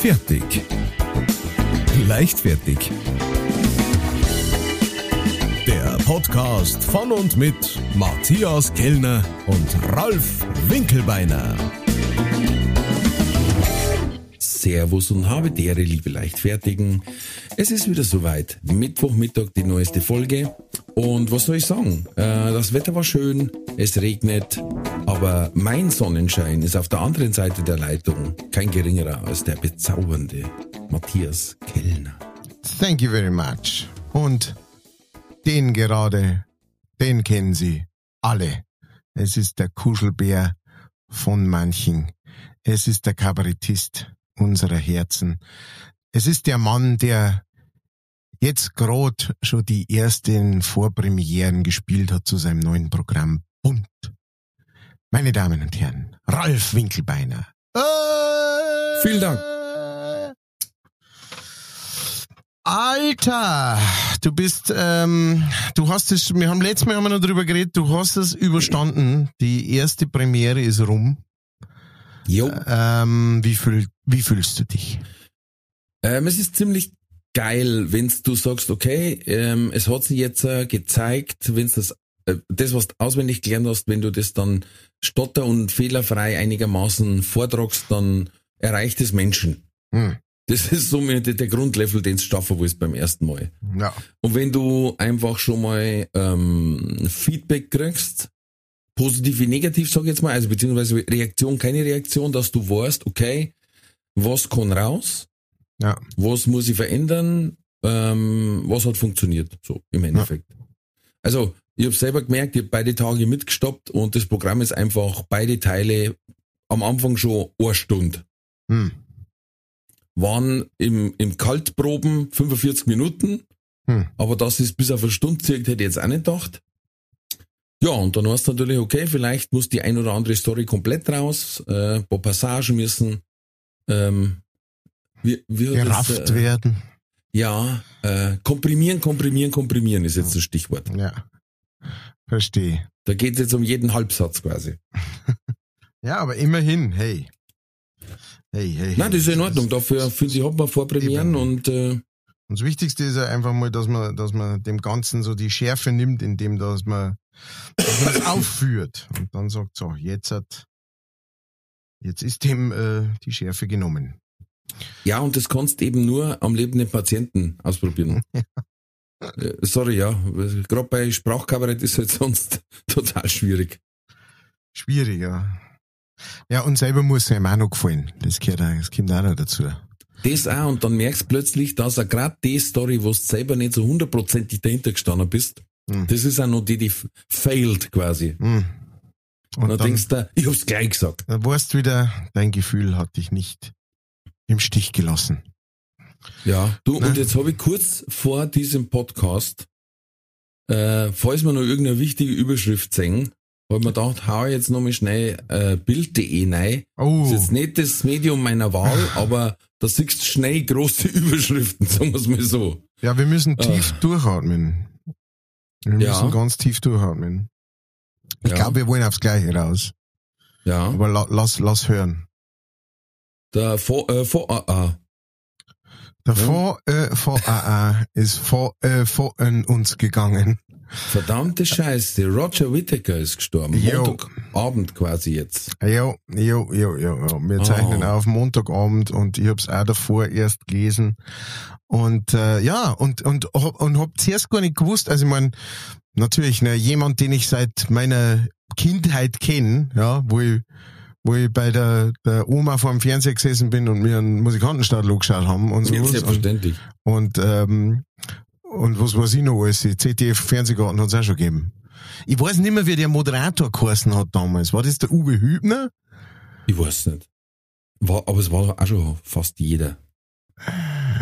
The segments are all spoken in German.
Fertig. Leichtfertig. Der Podcast von und mit Matthias Kellner und Ralf Winkelbeiner. Servus und habe dere, liebe Leichtfertigen. Es ist wieder soweit. Mittwochmittag die neueste Folge. Und was soll ich sagen? Äh, das Wetter war schön, es regnet, aber mein Sonnenschein ist auf der anderen Seite der Leitung kein geringerer als der bezaubernde Matthias Kellner. Thank you very much. Und den gerade, den kennen Sie alle. Es ist der Kuschelbär von manchen. Es ist der Kabarettist unserer Herzen. Es ist der Mann, der jetzt gerade schon die ersten Vorpremieren gespielt hat zu seinem neuen Programm Bunt. Meine Damen und Herren, Ralf Winkelbeiner. Äh, Vielen Dank. Alter, du bist, ähm, du hast es, wir haben letztes Mal haben wir noch drüber geredet, du hast es überstanden. Die erste Premiere ist rum. Jo. Ähm, wie, fühl, wie fühlst du dich? Ähm, es ist ziemlich geil, wenn du sagst, okay, ähm, es hat sich jetzt äh, gezeigt, wenn das, äh, das, was du auswendig gelernt hast, wenn du das dann stotter- und fehlerfrei einigermaßen vortragst, dann erreicht es Menschen. Hm. Das ist so der Grundlevel, den du schaffen willst beim ersten Mal. Ja. Und wenn du einfach schon mal ähm, Feedback kriegst, positiv wie negativ, sag ich jetzt mal, also beziehungsweise Reaktion, keine Reaktion, dass du weißt, okay, was kann raus, Ja. was muss ich verändern, ähm, was hat funktioniert, so im Endeffekt. Also, ich habe selber gemerkt, ich habe beide Tage mitgestoppt und das Programm ist einfach beide Teile am Anfang schon eine Stunde. Hm. Waren im, im Kaltproben 45 Minuten, Hm. aber dass es bis auf eine Stunde zirkt, hätte ich jetzt auch nicht gedacht. Ja, und dann hast du natürlich, okay, vielleicht muss die ein oder andere Story komplett raus, äh, ein paar Passagen müssen ähm, wie, wie hat das, Gerafft äh, werden. Ja, äh, komprimieren, komprimieren, komprimieren ist jetzt das Stichwort. Ja. Verstehe. Da geht es jetzt um jeden Halbsatz quasi. Ja, aber immerhin, hey. Hey, hey. Nein, das ist in. Ordnung. Dafür finde ich, hat man Vorpremieren Eben. und äh, Und das Wichtigste ist ja einfach mal, dass man, dass man dem Ganzen so die Schärfe nimmt, indem dass man, dass man es aufführt und dann sagt so, jetzt hat, jetzt ist dem äh, die Schärfe genommen. ja, und das kannst eben nur am lebenden Patienten ausprobieren. Äh, Sorry, ja. Gerade bei Sprachkabarett ist halt sonst total schwierig. Schwieriger. Ja, und selber muss es einem auch noch gefallen. Das gehört auch, das kommt auch noch dazu. Das auch, und dann merkst du plötzlich, dass er gerade die Story, wo du selber nicht so hundertprozentig dahinter gestanden bist, Hm. das ist auch noch die, die failed quasi. Hm. Und, Und dann, dann, denkst du, ich hab's gleich gesagt. dann weißt du wieder, dein Gefühl hat dich nicht im Stich gelassen. Ja, du, Ne? und jetzt habe ich kurz vor diesem Podcast, äh, falls wir noch irgendeine wichtige Überschrift sehen, habe ich mir gedacht, hau jetzt nochmal schnell äh, Bild.de rein. Oh, Das ist jetzt nicht das Medium meiner Wahl, aber da siehst du schnell große Überschriften, sagen wir es mal so. ja, wir müssen tief Ah. durchatmen. Wir Ja. müssen ganz tief durchatmen. Ich Ja. glaube, wir wollen aufs Gleiche raus. Ja, Aber la, lass, lass hören. der vor, äh, vor, ah, ah. Der Ja. vor, äh, vor, AA ist vor, äh, vor an uns gegangen. Verdammte Scheiße, Roger Whittaker ist gestorben. Jo. Montagabend quasi jetzt. Jo, jo, jo, jo, jo. Wir zeichnen Oh. auf Montagabend und ich hab's auch davor erst gelesen. Und äh, ja, und, und, und hab zuerst gar nicht gewusst, also ich mein, natürlich, ne, jemand, den ich seit meiner Kindheit kenne, ja, wo ich, wo ich bei der, der Oma vor dem Fernseher gesessen bin und mir einen Musikantenstadel angeschaut haben und so. Und, selbstverständlich. und, ähm, und was weiß ich noch alles, die ZDF Fernsehgarten hat's auch schon gegeben. Ich weiß nicht mehr, wie der Moderator geheißen hat damals. War das der Uwe Hübner? Ich weiß nicht. War, aber es war auch schon fast jeder.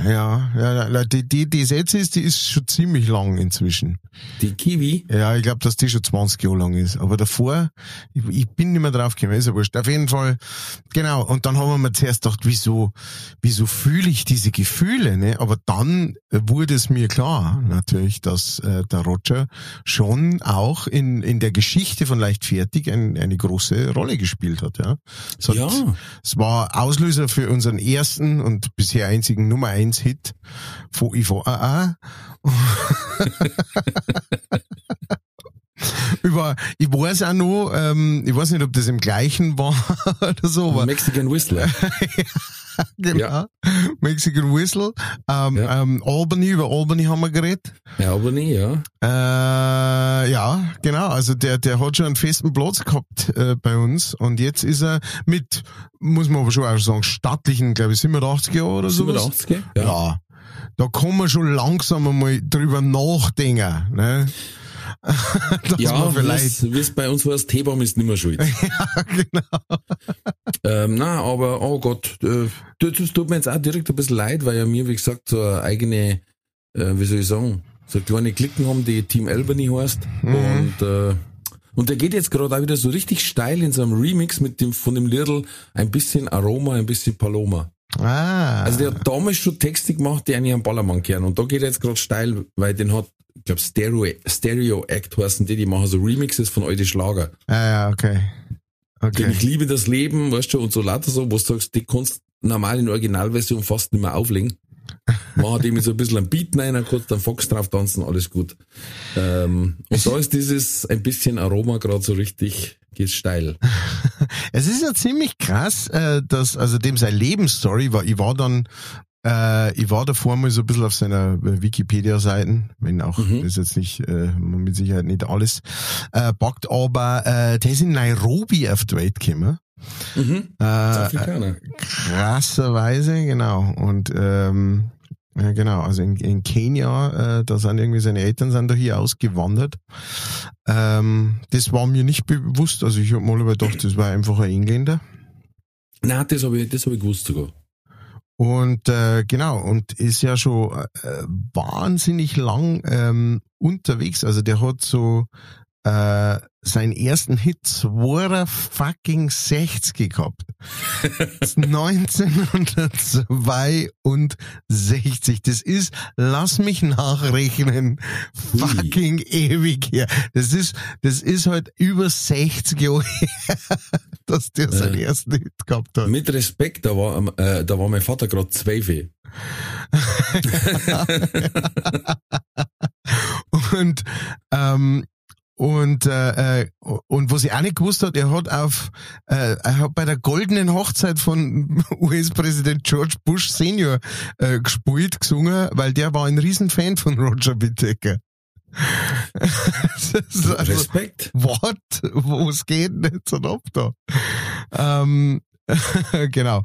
Ja, ja, ja, die, die, die jetzt ist, die ist schon ziemlich lang inzwischen. Die Kiwi? Ja, ich glaube, dass die schon 20 Jahre lang ist. Aber davor, ich, ich bin nicht mehr drauf gekommen, ist ja wurscht. Auf jeden Fall, genau. Und dann haben wir mir zuerst gedacht, wieso, wieso fühle ich diese Gefühle, ne? Aber dann wurde es mir klar, natürlich, dass äh, der Roger schon auch in, in der Geschichte von Leichtfertig ein, eine große Rolle gespielt hat, ja. Es, hat, Ja. es war Auslöser für unseren ersten und bisher einzigen Nummer eins Hit von IVAA. Über, ich weiß auch noch, ähm, ich weiß nicht, ob das im gleichen war oder so, aber Mexican Whistler. genau. Ja. Mexican Whistle. Ähm, Ja. ähm, Albany, über Albany haben wir geredet. Ja, nie, ja. Äh, ja, genau. Also der, der hat schon einen festen Platz gehabt äh, bei uns und jetzt ist er mit, muss man aber schon auch sagen, stattlichen, glaube ich, 87 Jahre oder so. 87, Ja. ja. Da kann man schon langsam einmal drüber nachdenken, ne? Ja, vielleicht. wie es bei uns war, das Teebaum ist nicht mehr schuld. Ja, genau. ähm, na, aber, oh Gott, äh, das, tut mir jetzt auch direkt ein bisschen leid, weil ja mir, wie gesagt, so eine eigene, äh, wie soll ich sagen, so kleine Klicken haben, die Team Albany heißt. Mhm. Und, äh, und der geht jetzt gerade auch wieder so richtig steil in so einem Remix mit dem, von dem Lidl, ein bisschen Aroma, ein bisschen Paloma. Ah. Also der hat damals schon Texte gemacht, die eigentlich am Ballermann kehren. Und da geht er jetzt gerade steil, weil den hat, glaube, Stereo, Stereo Act heißen die, die machen so Remixes von alte Schlager. ah, ja, okay. Okay. Ich liebe das Leben, weißt du, und so lauter so, wo du sagst, die kannst du normal in Originalversion fast nicht mehr auflegen. Man hat eben so ein bisschen ein Beat rein, kurz dann Fox drauf tanzen, alles gut. Ähm, und da ist dieses ein bisschen Aroma gerade so richtig, geht steil. Es ist ja ziemlich krass, äh, dass, also dem seine Lebensstory war, ich war dann, äh, ich war davor mal so ein bisschen auf seiner äh, Wikipedia-Seiten, wenn auch Mhm. das jetzt nicht, äh, mit Sicherheit nicht alles äh, packt, aber äh, der ist in Nairobi auf die Welt gekommen. Mhm. Äh, krasserweise, genau. Und ähm, ja, genau, also in, in Kenia, äh, da sind irgendwie seine Eltern sind da hier ausgewandert. Ähm, das war mir nicht bewusst, also ich habe mal gedacht, das war einfach ein Engländer. Nein, das habe ich, das hab ich gewusst sogar. Und äh, genau, und ist ja schon äh, wahnsinnig lang ähm, unterwegs. Also der hat so äh, seinen ersten Hit fucking 60 gehabt. 1962. Das ist, lass mich nachrechnen, fucking ewig her. Das ist, das ist halt über 60 Jahre her, dass der seinen Äh. ersten Hit gehabt hat. Mit Respekt, da war, ähm, äh, da war mein Vater gerade zwölf. Und ähm, und äh, äh, und was ich auch nicht gewusst hat, er hat auf äh, er hat bei der goldenen Hochzeit von US-Präsident George Bush Senior äh, gespielt, gesungen, weil der war ein Riesenfan von Roger Whittaker. Also, Respekt. what? Wo es geht nicht so da. Ähm, genau.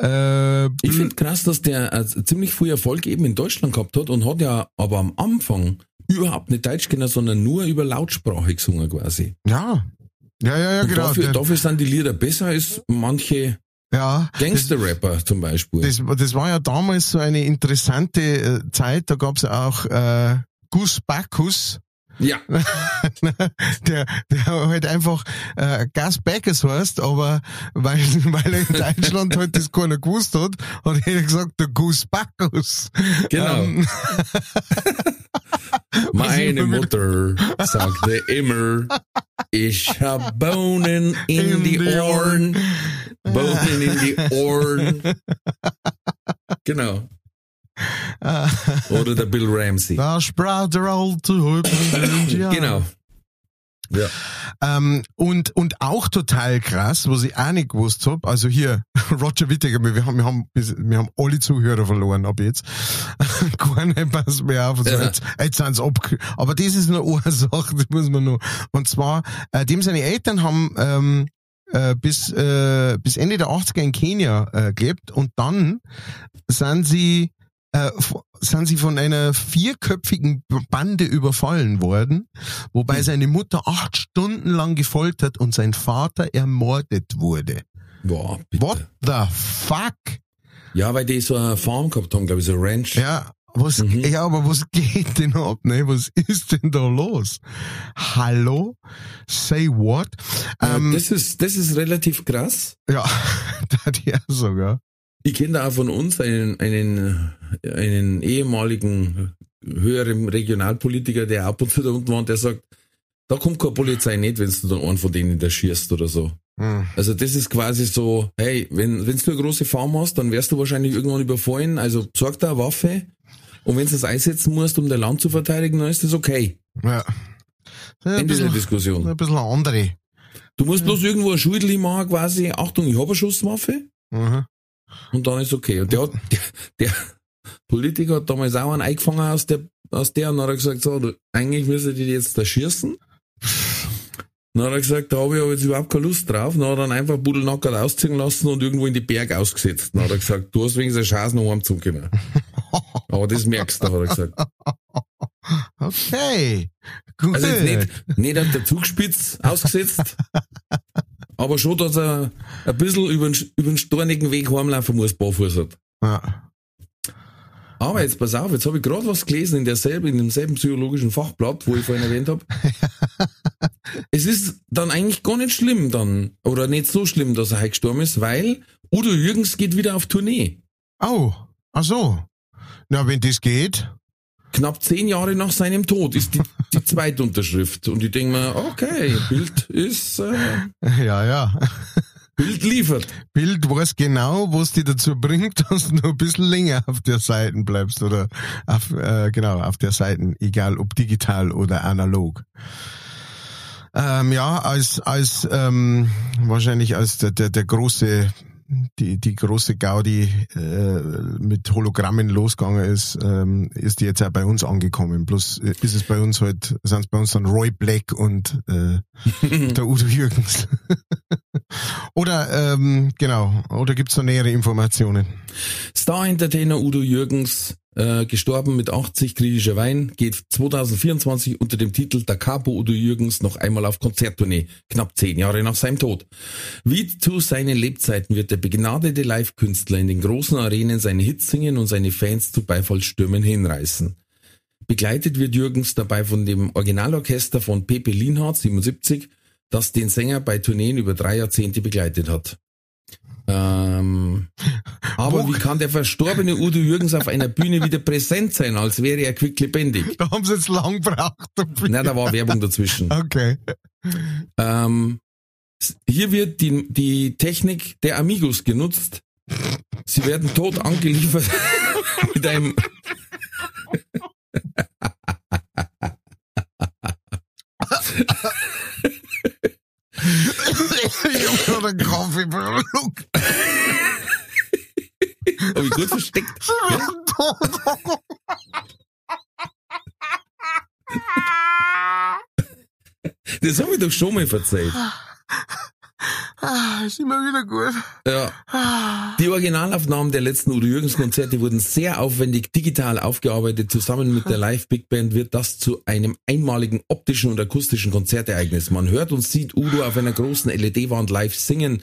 Äh, Ich finde krass, dass der äh, ziemlich viel Erfolg eben in Deutschland gehabt hat und hat ja aber am Anfang überhaupt nicht Deutsch kennen, sondern nur über Lautsprache gesungen quasi. ja. Ja, ja, ja, und genau. dafür, dafür sind die Lieder besser als manche ja, Gangster-Rapper zum Beispiel. Das, das war ja damals so eine interessante äh, Zeit, da gab's auch äh, Gus Bacchus, ja, der, der halt einfach äh, Gus Bacchus heißt, aber weil, weil er in Deutschland halt das keiner gewusst hat, hat er gesagt, der Gus Bacchus. genau. Ähm, Meine Mutter sagte immer, ich hab Bohnen in, In die, die Ohren. Bohnen in die Ohren. Genau. Äh, Oder der Bill Ramsey. da sprach der alte Häuptling. Genau. Ja. Ähm, und, und auch total krass, was ich auch nicht gewusst hab, also hier, Roger Whittaker, wir haben, wir haben, wir haben alle Zuhörer verloren ab jetzt. Nicht pass mehr auf. Also Ja. jetzt, jetzt sind's ab, aber das ist nur eine Sache, die muss man noch. Und zwar, äh, dem seine Eltern haben, ähm, äh, bis, äh, bis Ende der 80er in Kenia äh, gelebt und dann sind sie äh, sind sie von einer vierköpfigen Bande überfallen worden, wobei seine Mutter acht Stunden lang gefoltert und sein Vater ermordet wurde. Boah, bitte. What the fuck? Ja, weil die so eine Farm gehabt haben, glaube ich, so eine Ranch. Ja, was, Mhm. ja, aber was geht denn ab, ne? Was ist denn da los? Hallo? Say what? Äh, Ähm, das ist, das ist relativ krass. ja, da hat ja sogar. Ich kenne da auch von uns einen, einen, einen ehemaligen höheren Regionalpolitiker, der ab und zu da unten war und der sagt, da kommt keine Polizei nicht, wenn du dann einen von denen da schießt oder so. Hm. Also das ist quasi so, hey, wenn, wenn du eine große Farm hast, dann wirst du wahrscheinlich irgendwann überfallen, also besorg da eine Waffe und wenn du das einsetzen musst, um dein Land zu verteidigen, dann ist das okay. Ja. Ein Ende der bisschen, Diskussion. ein bisschen andere. Du musst bloß irgendwo ein Schuldli machen, quasi, Achtung, ich habe eine Schusswaffe Mhm. Und dann ist okay. Und der, hat, der, der Politiker hat damals auch einen eingefangen aus der, aus der und dann hat er gesagt, so, du, eigentlich müsste die jetzt da schießen. Dann hat er gesagt, da habe ich aber jetzt überhaupt keine Lust drauf. Dann hat er ihn einfach buddelnackert ausziehen lassen und irgendwo in die Berge ausgesetzt. Dann hat er gesagt, du hast wegen der Chance noch heimzukommen. Aber das merkst du, hat er gesagt. Okay. Gut. Also jetzt nicht, nicht auf der Zugspitze ausgesetzt, aber schon, dass er ein bisschen über den, über den stornigen Weg heimlaufen muss, barfuß hat. Ja. Aber jetzt pass auf, jetzt habe ich gerade was gelesen in derselben, in demselben psychologischen Fachblatt, wo ich vorhin erwähnt habe. es ist dann eigentlich gar nicht schlimm dann, oder nicht so schlimm, dass er heute gestorben ist, weil Udo Jürgens geht wieder auf Tournee. Oh, ach so. Na, wenn das geht. Knapp zehn Jahre nach seinem Tod ist die, die Zweitunterschrift. Und ich denke mir, okay, Bild ist, äh, Ja, ja. Bild liefert. Bild weiß genau, was die dazu bringt, dass du ein bisschen länger auf der Seite bleibst oder auf, äh, genau, auf der Seite, egal ob digital oder analog. Ähm, ja, als, als, ähm, wahrscheinlich als der, der, der große, die, die große Gaudi äh, mit Hologrammen losgegangen ist, ähm, ist die jetzt auch bei uns angekommen. Bloß äh, ist es bei uns halt, sind es bei uns dann Roy Black und äh, der Udo Jürgens. oder ähm, genau, oder gibt's da nähere Informationen? Star-Entertainer Udo Jürgens, äh, gestorben mit 80 griechischer Wein, geht 2024 unter dem Titel Da Capo Udo Jürgens noch einmal auf Konzerttournee, knapp zehn Jahre nach seinem Tod. Wie zu seinen Lebzeiten wird der begnadete Live-Künstler in den großen Arenen seine Hits singen und seine Fans zu Beifallsstürmen hinreißen. Begleitet wird Jürgens dabei von dem Originalorchester von Pepe Lienhardt, 77, das den Sänger bei Tourneen über drei Jahrzehnte begleitet hat. Ähm, aber Wo- wie kann der verstorbene Udo Jürgens auf einer Bühne wieder präsent sein, als wäre er quicklebendig? Da haben sie jetzt lang gebraucht. Na, da war Werbung dazwischen. Okay. Ähm, hier wird die, die Technik der Amigos genutzt. Sie werden tot angeliefert mit einem ich hab schon einen Kaffee verschluckt. Hab ich gut versteckt. Das habe ich doch schon mal verzeiht. Ah, ist immer wieder gut. Ja. Ah. Die Originalaufnahmen der letzten Udo Jürgens Konzerte wurden sehr aufwendig digital aufgearbeitet. Zusammen mit der Live Big Band wird das zu einem einmaligen optischen und akustischen Konzertereignis. Man hört und sieht Udo auf einer großen LED-Wand live singen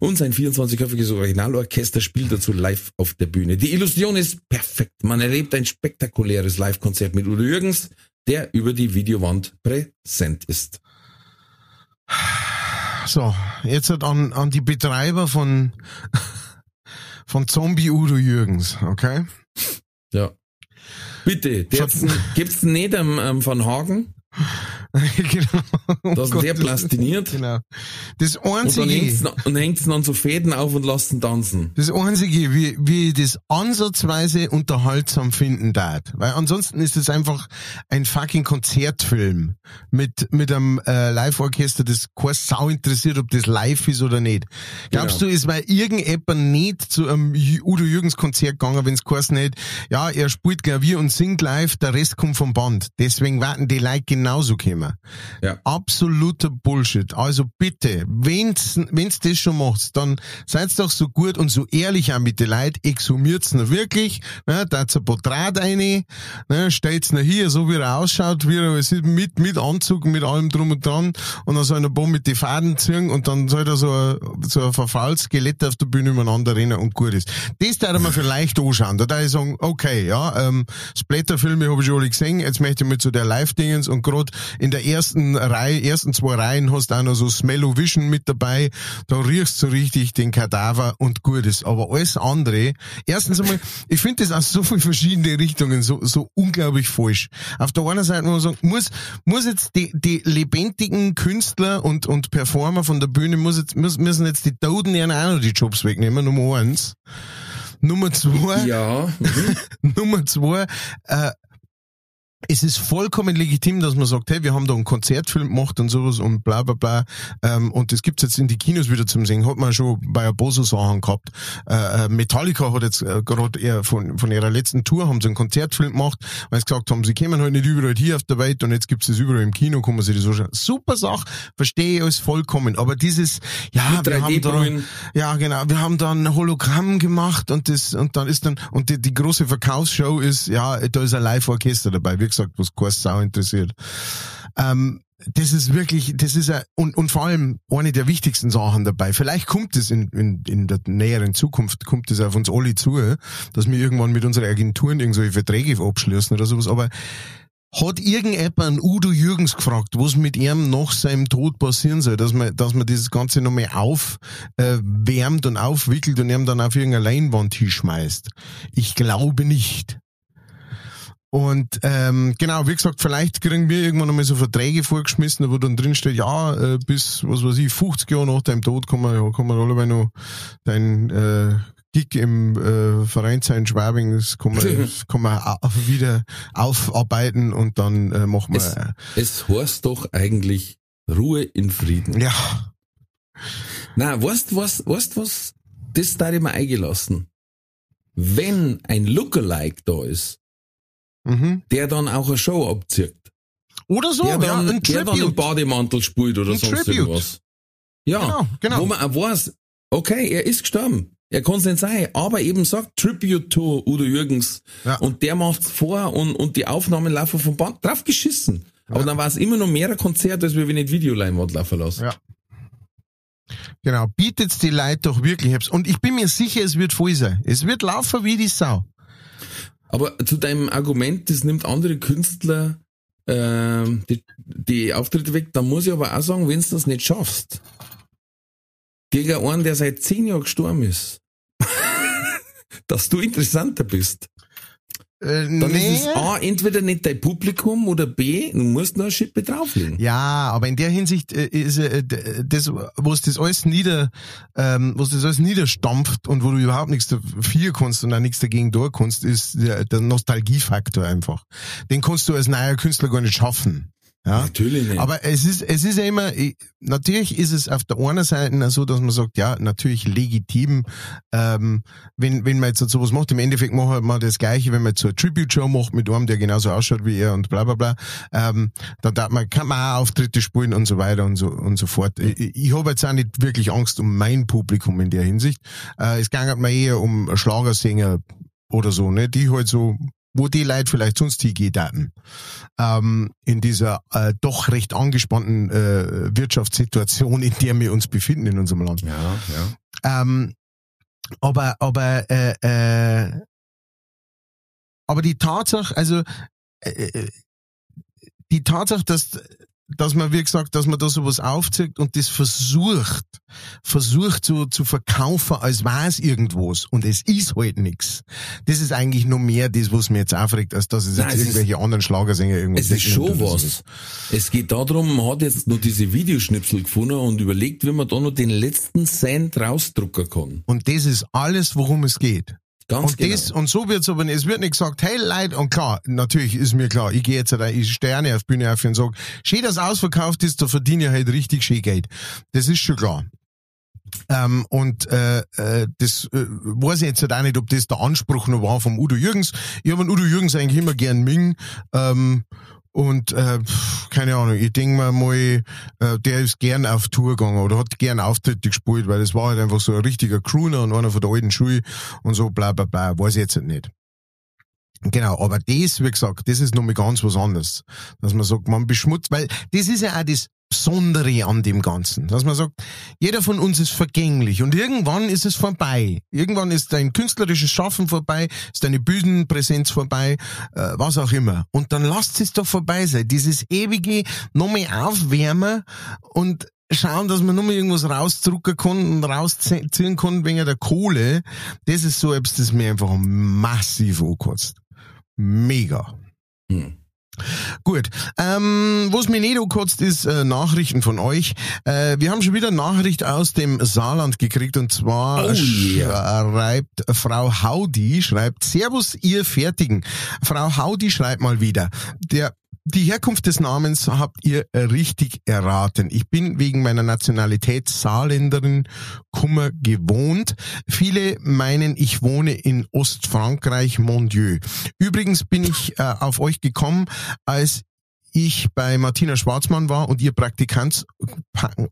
und sein 24-köpfiges Originalorchester spielt dazu live auf der Bühne. Die Illusion ist perfekt. Man erlebt ein spektakuläres Live-Konzert mit Udo Jürgens, der über die Videowand präsent ist. So, jetzt halt an, an die Betreiber von, von Zombie Udo Jürgens, okay? Ja. Bitte, Ver- gibt's nicht am, am Van Hagen? genau. Das ist der plastiniert. Genau. Das einzige, und hängt's dann so Fäden auf und lassen tanzen. das einzige, wie, wie ich das ansatzweise unterhaltsam finden darf. Weil ansonsten ist es einfach ein fucking Konzertfilm mit, mit einem äh, Live-Orchester, das kein Sau interessiert, ob das live ist oder nicht. Glaubst Genau. du, es wäre irgendjemand nicht zu einem Udo Jürgens Konzert gegangen, wenn es nicht, ja, er spielt Klavier und singt live, der Rest kommt vom Band. Deswegen warten die Leute genauso kommen. Immer. Ja. Absoluter Bullshit. Also bitte, wenn's, wenn's das schon macht, dann seid doch so gut und so ehrlich auch mit den Leuten, exhumiert's ihn wirklich, ne, da ein Porträt rein, ne, stellt's ihn hier, so wie er ausschaut, wie er mit, mit Anzug, mit allem drum und dran, und dann soll er Bomb mit die Faden ziehen, und dann soll da so ein, so ein verfalltes Skelett auf der Bühne umeinander rennen und gut ist. Das darf man vielleicht anschauen. Da darf ich sagen, okay, ja, ähm, Splatter-Filme habe ich schon alle gesehen, jetzt möchte ich mit so der Live-Dingens und gerade in der ersten Reihe, ersten zwei Reihen hast du auch noch so Smello Vision mit dabei, da riechst du richtig den Kadaver und gut ist. Aber alles andere, erstens einmal, ich finde das aus so vielen verschiedenen Richtungen so, so unglaublich falsch. Auf der einen Seite muss man sagen, muss, muss jetzt die, die lebendigen Künstler und, und Performer von der Bühne, muss jetzt, müssen, müssen jetzt die Toten ihren auch noch die Jobs wegnehmen, Nummer eins. Nummer zwei, Ja. Mhm. Nummer zwei, äh, es ist vollkommen legitim, dass man sagt, hey, wir haben da einen Konzertfilm gemacht und sowas und bla bla bla. Ähm, und das gibt's jetzt in die Kinos wieder zum Sehen. Hat man schon bei Aboso Sachen gehabt. Äh, äh, Metallica hat jetzt äh, gerade eher von, von ihrer letzten Tour haben sie einen Konzertfilm gemacht, weil sie gesagt haben, sie kommen halt nicht überall hier auf der Welt und jetzt gibt's das überall im Kino, kann man sich das anschauen. Super Sache, verstehe ich alles vollkommen. Aber dieses, ja, wir haben da, 3D-Brüllen. ja, genau. Wir haben dann ein Hologramm gemacht und das, und dann ist dann, und die, die große Verkaufsshow ist, ja, da ist ein Live-Orchester dabei. Wie gesagt, was kein Sau interessiert. Ähm, das ist wirklich, das ist ein, und, und vor allem eine der wichtigsten Sachen dabei. Vielleicht kommt es in, in, in der näheren Zukunft, kommt es auf uns alle zu, dass wir irgendwann mit unseren Agenturen irgendwelche Verträge abschließen oder sowas, aber hat irgendjemand Udo Jürgens gefragt, was mit ihm nach seinem Tod passieren soll, dass man, dass man dieses Ganze nochmal aufwärmt und aufwickelt und ihm dann auf irgendeine Leinwand hinschmeißt? Ich glaube nicht. Und ähm, genau, wie gesagt, vielleicht kriegen wir irgendwann einmal so Verträge vorgeschmissen, wo dann drin steht, ja, äh, bis, was weiß ich, 50 Jahre nach deinem Tod kann man, kann man alle noch dein äh, Gig im äh, Vereinsheim Schwabing, das kann man, das kann man wieder aufarbeiten und dann äh, machen wir, Es, es heißt doch eigentlich Ruhe in Frieden. ja, Na, weißt was, weißt was? Das da ich mir eingelassen. Wenn ein Lookalike da ist, mhm. der dann auch eine Show abzieht, Oder so, der ja, dann, ein der dann Tribute. Bademantel spielt oder Ein sonst Tribute. irgendwas. Ja, Genau, genau. wo man auch weiß, okay, er ist gestorben. Er kann es nicht sein, aber eben sagt Tribute to Udo Jürgens. Ja. Und der macht's vor und, und die Aufnahmen laufen vom Band drauf geschissen. Aber dann war es immer noch mehr ein Konzert, als wenn ich nicht Videoleinwand laufen lassen. Ja. Genau, bietet's die Leute doch wirklich. Und ich bin mir sicher, es wird voll sein. Es wird laufen wie die Sau. Aber zu deinem Argument, das nimmt andere Künstler ähm, die, die Auftritte weg, da muss ich aber auch sagen, wenn du das nicht schaffst, gegen einen, der seit zehn Jahren gestorben ist, dass du interessanter bist. Äh, Dann nee. ist es A, entweder nicht dein Publikum oder B, du musst noch eine Schippe drauflegen. Ja, aber in der Hinsicht äh, ist äh, das, was das alles nieder, ähm, was das alles niederstampft und wo du überhaupt nichts dafür kannst und auch nichts dagegen tun kannst, ist der, der Nostalgiefaktor einfach. Den kannst du als neuer Künstler gar nicht schaffen. Ja? Natürlich nicht. Aber es ist, es ist ja immer, ich- natürlich ist es auf der einen Seite so, dass man sagt, ja, natürlich legitim, ähm, wenn, wenn man jetzt so sowas macht, im Endeffekt macht man das Gleiche, wenn man jetzt so eine Tribute-Show macht mit einem, der genauso ausschaut wie er und bla, bla, bla, ähm, dann darf man, kann man auch Auftritte spielen und so weiter und so, und so fort. Ich, ich habe jetzt auch nicht wirklich Angst um mein Publikum in der Hinsicht. Äh, es ging mir eher um Schlagersänger oder so, ne, die halt so, wo die Leute vielleicht sonst hingehen hatten ähm, in dieser äh, doch recht angespannten äh, Wirtschaftssituation, in der wir uns befinden in unserem Land. ja, ja. Ähm, aber aber äh, äh, aber die Tatsache, also äh, äh, die Tatsache, dass dass man, wie gesagt, dass man da sowas aufzieht und das versucht, versucht zu, zu verkaufen, als war es irgendwas und es ist halt nix. Das ist eigentlich nur mehr das, was mir jetzt aufregt, als dass es Nein, jetzt es ist- irgendwelche anderen Schlagersänger irgendwas Es ist schon was. sowas. Es geht darum, man hat jetzt noch diese Videoschnipsel gefunden und überlegt, wie man da noch den letzten Cent rausdrucken kann. Und das ist alles, worum es geht. Ganz und genau. das, und so wird's aber nicht. Es wird nicht gesagt, hey Leute, und klar, natürlich ist mir klar, ich gehe jetzt da, ich nicht auf die Bühne auf und sage, schön, dass ausverkauft ist, da verdiene ich halt richtig schön Geld. Das ist schon klar. Ähm, und äh, äh, das äh, weiß ich jetzt halt auch nicht, ob das der Anspruch noch war vom Udo Jürgens. Ich habe Udo Jürgens eigentlich immer gern Ming. Ähm, Und äh, keine Ahnung, ich denke mir mal, äh, der ist gern auf Tour gegangen oder hat gern Auftritte gespielt, weil das war halt einfach so ein richtiger Crooner und einer von der alten Schule und so bla bla bla, weiß ich jetzt nicht. Genau, aber das, wie gesagt, das ist nochmal ganz was anderes. Dass man sagt, man beschmutzt, weil das ist ja auch das Besondere an dem Ganzen. Dass man sagt, jeder von uns ist vergänglich und irgendwann ist es vorbei. Irgendwann ist dein künstlerisches Schaffen vorbei, ist deine Bühnenpräsenz vorbei, äh, was auch immer. Und dann lasst es doch vorbei sein. Dieses ewige nochmal aufwärmen und schauen, dass man nochmal irgendwas rausdrucken kann und rausziehen kann wegen der Kohle. Das ist so etwas, das mir einfach massiv ankotzt. Mega. Hm. Gut, ähm, was mir nicht kotzt, ist äh, Nachrichten von euch. Äh, wir haben schon wieder Nachricht aus dem Saarland gekriegt und zwar oh yeah. schreibt Frau Haudi, schreibt Servus ihr Fertigen. Frau Haudi schreibt mal wieder, der die Herkunft des Namens habt ihr richtig erraten. Ich bin wegen meiner Nationalität Saarländerin Kummer gewohnt. Viele meinen, ich wohne in Ostfrankreich, Mon Dieu. Übrigens bin ich äh, auf euch gekommen, als ich bei Martina Schwarzmann war und ihr Praktikant,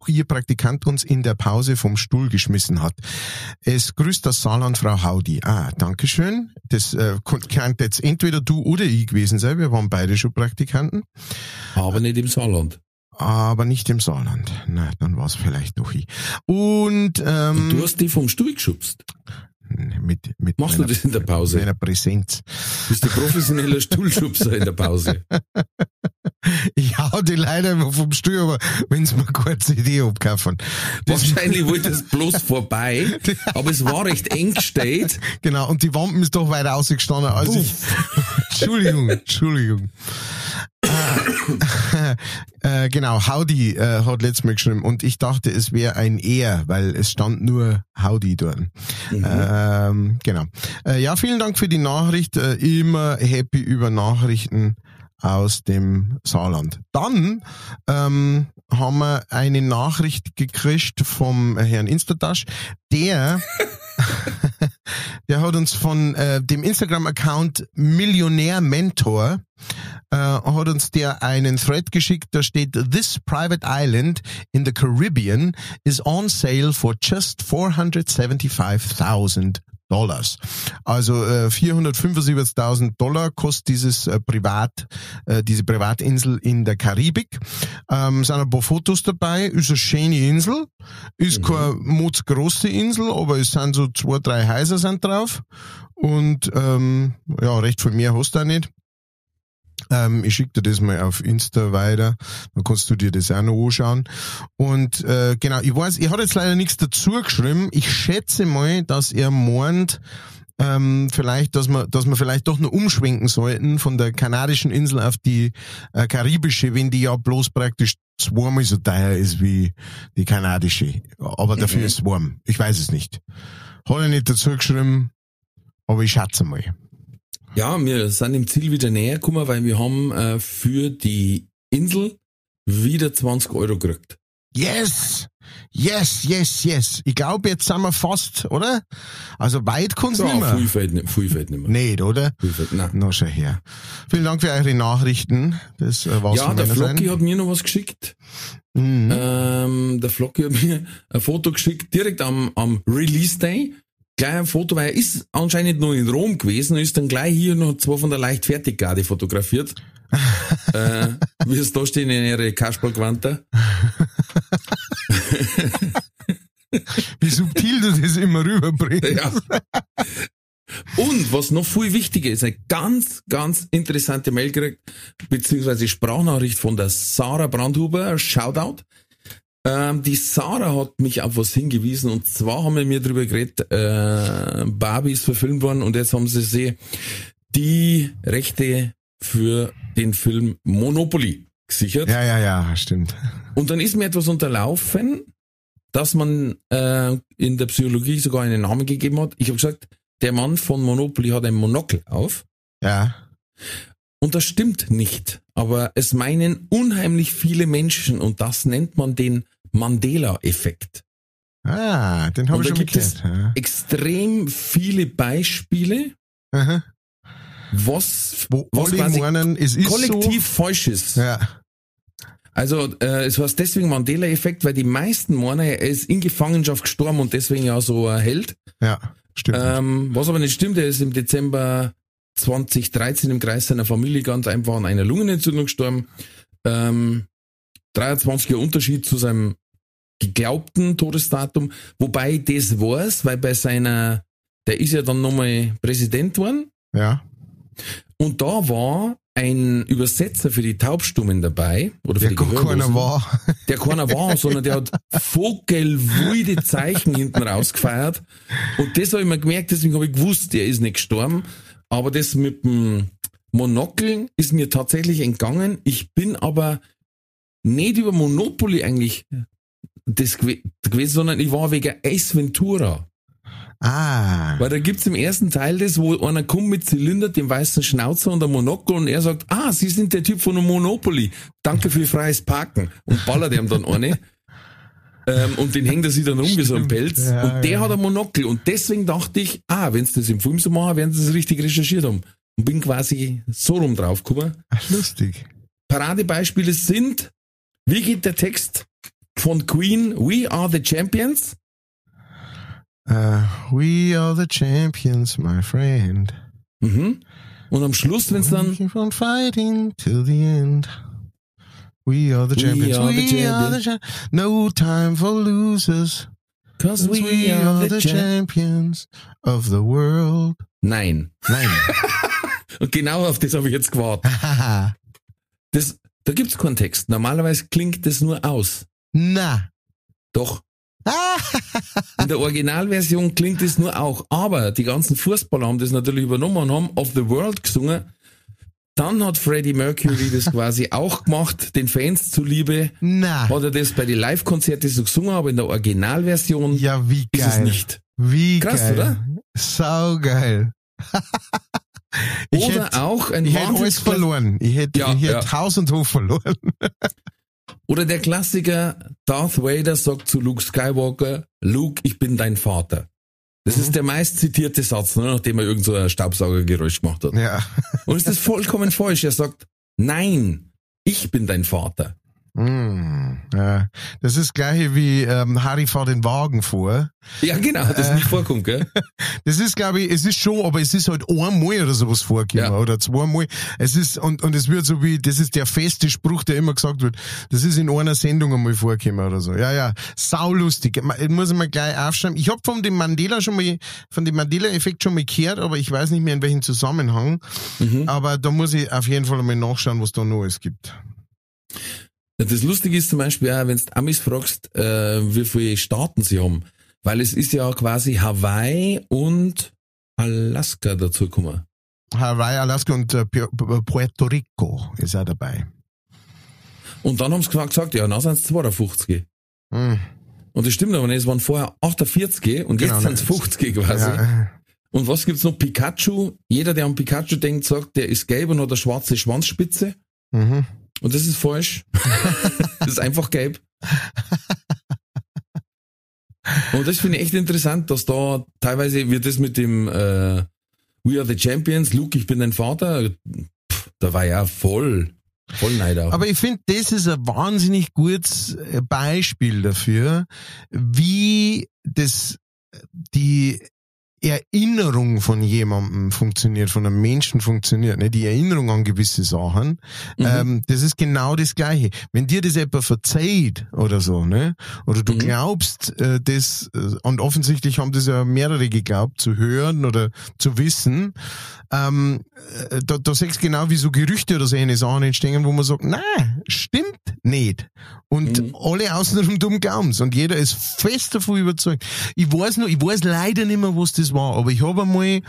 ihr Praktikant uns in der Pause vom Stuhl geschmissen hat. Es grüßt das Saarland Frau Haudi. Ah, Dankeschön. Das äh, kann jetzt entweder du oder ich gewesen sein. Wir waren beide schon Praktikanten. Aber nicht im Saarland. Aber nicht im Saarland. Na, dann war es vielleicht doch ich. Und, ähm, und du hast die vom Stuhl geschubst mit, mit Machst meiner, du das in der Pause? Meiner Präsenz. Bist du professioneller Stuhlschubser in der Pause? Ich hau die leider immer vom Stuhl, aber wenn sie mir eine CD abkaufen. Wahrscheinlich wollte es bloß vorbei, aber es war recht eng gestellt. Genau, und die Wampen ist doch weiter ausgestanden als ich. Entschuldigung, Entschuldigung. äh, genau, Howdy äh, hat letztes Mal geschrieben und ich dachte, es wäre ein Er, weil es stand nur Howdy dort. Mhm. Ähm, genau. Äh, ja, vielen Dank für die Nachricht. Äh, immer happy über Nachrichten aus dem Saarland. Dann ähm, haben wir eine Nachricht gekriegt vom Herrn Instatasch, der der hat uns von äh, dem Instagram-Account Millionär Mentor äh, hat uns der einen Thread geschickt, da steht This private island in the Caribbean is on sale for just 475,000 Dollars. Also äh, 475.000 Dollar kostet dieses äh, Privat, äh, diese Privatinsel in der Karibik. Ähm, sind ein paar Fotos dabei. Ist eine schöne Insel. Ist mhm. keine mutzgroße Insel, aber es sind so zwei, drei Häuser sind drauf. Und ähm, ja, recht viel mehr hast du auch nicht. Ähm, ich schicke dir das mal auf Insta weiter, dann kannst du dir das auch noch anschauen. Und äh, genau, ich weiß, ich habe jetzt leider nichts dazu geschrieben. Ich schätze mal, dass er meint, ähm, vielleicht, dass wir, dass wir vielleicht doch nur umschwenken sollten von der kanadischen Insel auf die äh, karibische, wenn die ja bloß praktisch zweimal so teuer ist wie die kanadische. Aber dafür mhm. ist es warm. Ich weiß es nicht. Hat er nicht dazu geschrieben, aber ich schätze mal. Ja, wir sind dem Ziel wieder näher gekommen, weil wir haben äh, für die Insel wieder 20 Euro gekriegt. Yes! Yes, yes, yes. Ich glaube, jetzt sind wir fast, oder? Also weit kann's ja, nicht mehr. Viel fällt nicht, viel fällt nicht mehr. Nicht, oder? Viel fällt, nein. Na, schon her. Vielen Dank für eure Nachrichten. Das äh, war's Ja, der Flocky hat mir noch was geschickt. Mhm. Ähm, der Flocky hat mir ein Foto geschickt, direkt am, am Release Day ein Foto, weil er ist anscheinend noch in Rom gewesen, ist dann gleich hier noch zwei von der Leichtfertiggarde fotografiert. äh, wie es da stehen in ihre Kasperlgewandter. wie subtil du das immer rüberbringst. Ja. Und was noch viel wichtiger ist, eine ganz, ganz interessante Mail gekriegt, beziehungsweise Sprachnachricht von der Sarah Brandhuber, Shoutout. Ähm, die Sarah hat mich auf was hingewiesen und zwar haben wir mir darüber geredet, äh, Barbie ist verfilmt worden und jetzt haben sie sie die Rechte für den Film Monopoly gesichert. Ja, ja, ja, stimmt. Und dann ist mir etwas unterlaufen, dass man äh, in der Psychologie sogar einen Namen gegeben hat. Ich habe gesagt, der Mann von Monopoly hat ein Monokel auf. Ja. Und das stimmt nicht. Aber es meinen unheimlich viele Menschen und das nennt man den Mandela-Effekt. Ah, den habe ich schon gibt es ja. extrem viele Beispiele. Aha. was, Wo was quasi meinen, es ist kollektiv falsch ist. so. Ja. Also äh, es heißt deswegen Mandela-Effekt, weil die meisten meinen, er ist in Gefangenschaft gestorben und deswegen ja so ein Held. Ja, stimmt. Ähm, was aber nicht stimmt, er ist im Dezember 2013 im Kreis seiner Familie ganz einfach an einer Lungenentzündung gestorben. Ähm, 23er Unterschied zu seinem geglaubten Todesdatum, wobei das weiß, weil bei seiner, der ist ja dann nochmal Präsident geworden ja. und da war ein Übersetzer für die Taubstummen dabei, oder für Der die keiner war. der keiner war, sondern der hat vogelwilde Zeichen hinten rausgefeiert. Und das habe ich mir gemerkt, deswegen habe ich gewusst, der ist nicht gestorben. Aber das mit dem Monokel ist mir tatsächlich entgangen. Ich bin aber nicht über Monopoly eigentlich das gew- gewesen, sondern ich war wegen Ace Ventura. Ah. Weil da gibt's im ersten Teil das, wo einer kommt mit Zylinder, dem weißen Schnauzer und einem Monokel und er sagt, ah, Sie sind der Typ von dem Monopoly. Danke für freies Parken. Und ballert ihm dann eine. ähm, und den hängt er sich dann rum wie so ein Pelz. Ja, und der ja. hat ein Monokel. Und deswegen dachte ich, ah, wenn sie das im Film so machen, werden sie das richtig recherchiert haben. Und bin quasi so rum drauf gekommen. Ach, lustig. Paradebeispiele sind, wie geht der Text von Queen, We are the Champions? Uh, we are the champions, my friend. Mhm. Und am Schluss, wenn es dann on fighting till the end. We are the We champions. are the we are the cha- No time for losers. Cause 'cause we, are the champions of the world. Nein. Nein. Und genau auf das habe ich jetzt gewartet. Das, da gibt's keinen Text. Normalerweise klingt das nur aus. Na. Doch. In der Originalversion klingt es nur auch. Aber die ganzen Fußballer haben das natürlich übernommen und haben Of the World gesungen. Dann hat Freddie Mercury das quasi auch gemacht, den Fans zuliebe. Na. Hat er das bei den Live-Konzerten so gesungen, aber in der Originalversion Ja, wie ist es geil. nicht. Wie Krass, geil. oder? Sau geil. ich Oder hätte, auch ein ich hätte alles verloren. Ich hätte, Ja, ich hätte ja. Haus und Hof verloren. Oder der Klassiker, Darth Vader sagt zu Luke Skywalker, Luke, ich bin dein Vater. Das Mhm. ist der meist zitierte Satz, ne, nachdem er irgend so ein Staubsaugergeräusch gemacht hat. Ja. Und ist das vollkommen falsch. Er sagt, nein, ich bin dein Vater. Mm, ja. Das ist das gleiche wie ähm, Harry fährt den Wagen vor. Ja, genau, das Äh. nicht vorkommt, gell? Das ist, glaube ich, es ist schon, aber es ist halt einmal oder sowas vorgekommen Ja. oder zweimal. Es ist, und, und es wird so wie, das ist der feste Spruch, der immer gesagt wird. Das ist in einer Sendung einmal vorgekommen oder so. Ja, ja, saulustig. Ich muss mal gleich aufschreiben. Ich habe von dem Mandela schon mal, von dem Mandela-Effekt schon mal gehört, aber ich weiß nicht mehr in welchem Zusammenhang. Mhm. Aber da muss ich auf jeden Fall einmal nachschauen, was da noch alles gibt. Das Lustige ist zum Beispiel auch, wenn du Amis fragst, äh, wie viele Staaten sie haben. Weil es ist ja quasi Hawaii und Alaska dazu gekommen. Hawaii, Alaska und äh, Pu- Pu- Puerto Rico ist auch dabei. Und dann haben sie gesagt, ja, na sind es 52. Hm. Und das stimmt aber nicht, es waren vorher 48 und Genau, jetzt sind es ne. 50 quasi. Ja. Und was gibt's noch? Pikachu. Jeder, der an Pikachu denkt, sagt, der ist gelb und hat eine schwarze Schwanzspitze. Mhm. Und das ist falsch. das ist einfach gelb. Und das finde ich echt interessant, dass da teilweise wird das mit dem äh, We are the Champions, Luke, ich bin dein Vater, pff, da war ja voll, voll Neid auf. Aber ich finde, das ist ein wahnsinnig gutes äh, Beispiel dafür, wie das die Erinnerung von jemandem funktioniert, von einem Menschen funktioniert, ne? die Erinnerung an gewisse Sachen. Mhm. Ähm, das ist genau das Gleiche. Wenn dir das jemand verzeiht oder so, ne? oder du Mhm. glaubst äh, das, äh, und offensichtlich haben das ja mehrere geglaubt, zu hören oder zu wissen, ähm, äh, da, da sagst du genau, wie so Gerüchte oder so eine Sachen entstehen, wo man sagt, nein, stimmt nicht. Und Mhm. alle außenrum dumm glauben's und jeder ist fest davon überzeugt. Ich weiß noch, ich weiß leider nicht mehr, was das war, aber ich habe einmal,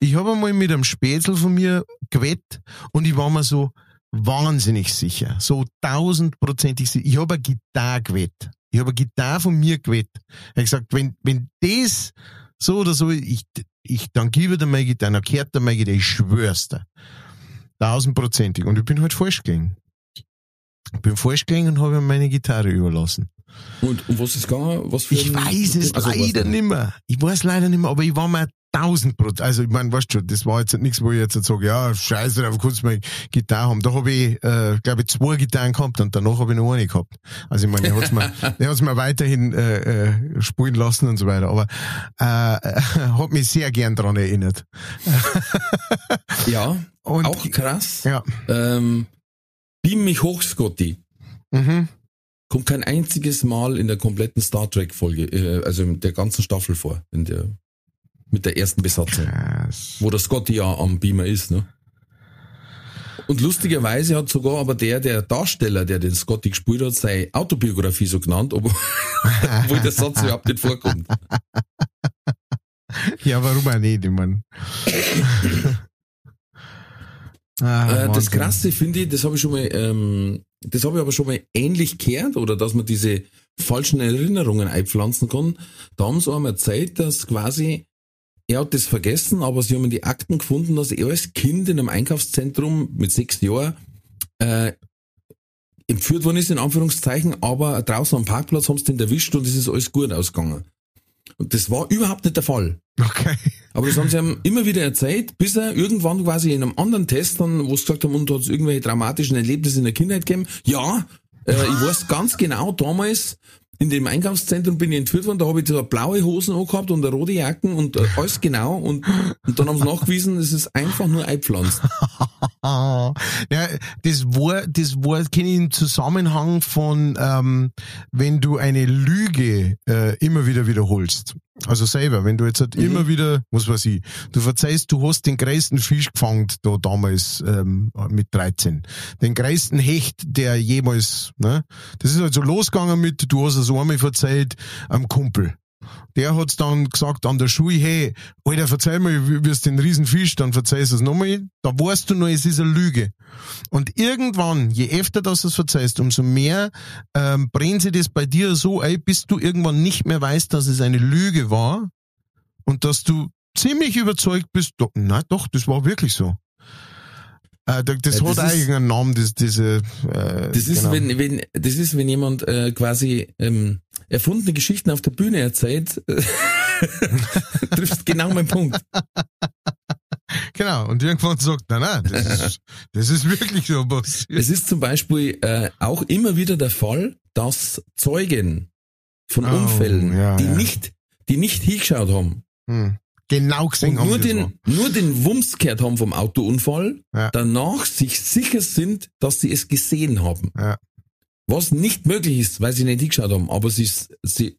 ich habe einmal mit einem Spätzl von mir gewettet und ich war mir so wahnsinnig sicher, so tausendprozentig sicher. Ich habe eine Gitarre gewettet. Ich habe eine Gitarre von mir gewettet. Ich habe gesagt, wenn, wenn das so oder so, ich, ich, dann gebe ich dir meine Gitarre, dann kehrt dir meine Gitarre, ich schwör's dir. Tausendprozentig. Und ich bin halt falsch gegangen. Ich bin falsch gegangen und habe ihm meine Gitarre überlassen. Und um was ist gegangen? Was für Ich weiß es Also, leider nicht mehr. Ich weiß leider nicht mehr, aber ich war mir 1000 Prozent. Also ich meine, weißt du, das war jetzt nichts, wo ich jetzt sage, ja, scheiße, aber kurz mal Gitarre haben. Da habe ich, äh, glaube ich, zwei Gitarren gehabt und danach habe ich noch eine gehabt. Also ich meine, er hat's mir, er hat's mir weiterhin äh, äh, spielen lassen und so weiter. Aber äh, hat mich sehr gern dran erinnert. Ja, Und auch krass. ja. Ähm, Beam mich hoch, Scotty. Mhm. Kommt kein einziges Mal in der kompletten Star Trek Folge, äh, also in der ganzen Staffel vor, in der, mit der ersten Besatzung, Krass. wo der Scotty ja am Beamer ist, ne? Und lustigerweise hat sogar aber der, der Darsteller, der den Scotty gespielt hat, seine Autobiografie so genannt, obwohl, der Satz überhaupt nicht vorkommt. Ja, warum auch nicht, ich mein. ah, Äh, das. Krasse finde ich, das habe ich schon mal, ähm, das habe ich aber schon mal ähnlich gehört, oder dass man diese falschen Erinnerungen einpflanzen kann. Da haben sie einem erzählt, dass quasi, er hat das vergessen, aber sie haben in die Akten gefunden, dass er als Kind in einem Einkaufszentrum mit sechs Jahren äh, entführt worden ist, in Anführungszeichen, aber draußen am Parkplatz haben sie den erwischt und es ist alles gut ausgegangen. Und das war überhaupt nicht der Fall. Okay. Aber das haben sie ihm immer wieder erzählt, bis er irgendwann quasi in einem anderen Test dann, wo sie gesagt haben, und hat es irgendwelche dramatischen Erlebnisse in der Kindheit gegeben. Ja, äh, ich weiß ganz genau, damals in dem Einkaufszentrum bin ich entführt worden, da habe ich so blaue Hosen angehabt und eine rote Jacken und äh, alles genau und, und dann haben sie nachgewiesen, es ist einfach nur eingepflanzt. Ja, das war, das war, kenne ich im Zusammenhang von, ähm, wenn du eine Lüge äh, immer wieder wiederholst. Also selber, wenn du jetzt halt immer wieder, was weiß ich, du verzeihst, du hast den größten Fisch gefangen, da damals ähm, mit 13. Den größten Hecht, der jemals, ne? Das ist halt so losgegangen mit, du hast es einmal verzeiht, am Kumpel. Der hat's dann gesagt an der Schule, hey, Alter, verzeih mal, wie wirst den Riesenfisch, dann verzeihst du es nochmal. Da weißt du noch, es ist eine Lüge. Und irgendwann, je öfter das du es verzeihst, umso mehr ähm, brennt sie das bei dir so ein, bis du irgendwann nicht mehr weißt, dass es eine Lüge war und dass du ziemlich überzeugt bist, do, na doch, das war wirklich so. Äh, da- das hat das ist- eigentlich einen Namen, das, diese, äh, Das ist, genau. wenn, wenn, das ist, wenn jemand äh, quasi ähm, erfundene Geschichten auf der Bühne erzählt, äh, trifft genau meinen Punkt. Genau, und irgendwann sagt, nein, nein, das ist, das ist wirklich so passiert. Es ist zum Beispiel äh, auch immer wieder der Fall, dass Zeugen von Oh, Unfällen, ja, die ja. nicht, die nicht hingeschaut haben Hm. Genau gesehen und nur das den, nur den Wumms gehört haben vom Autounfall, Ja. danach sich sicher sind, dass sie es gesehen haben. Ja. Was nicht möglich ist, weil sie nicht hingeschaut haben. Aber sie, sie,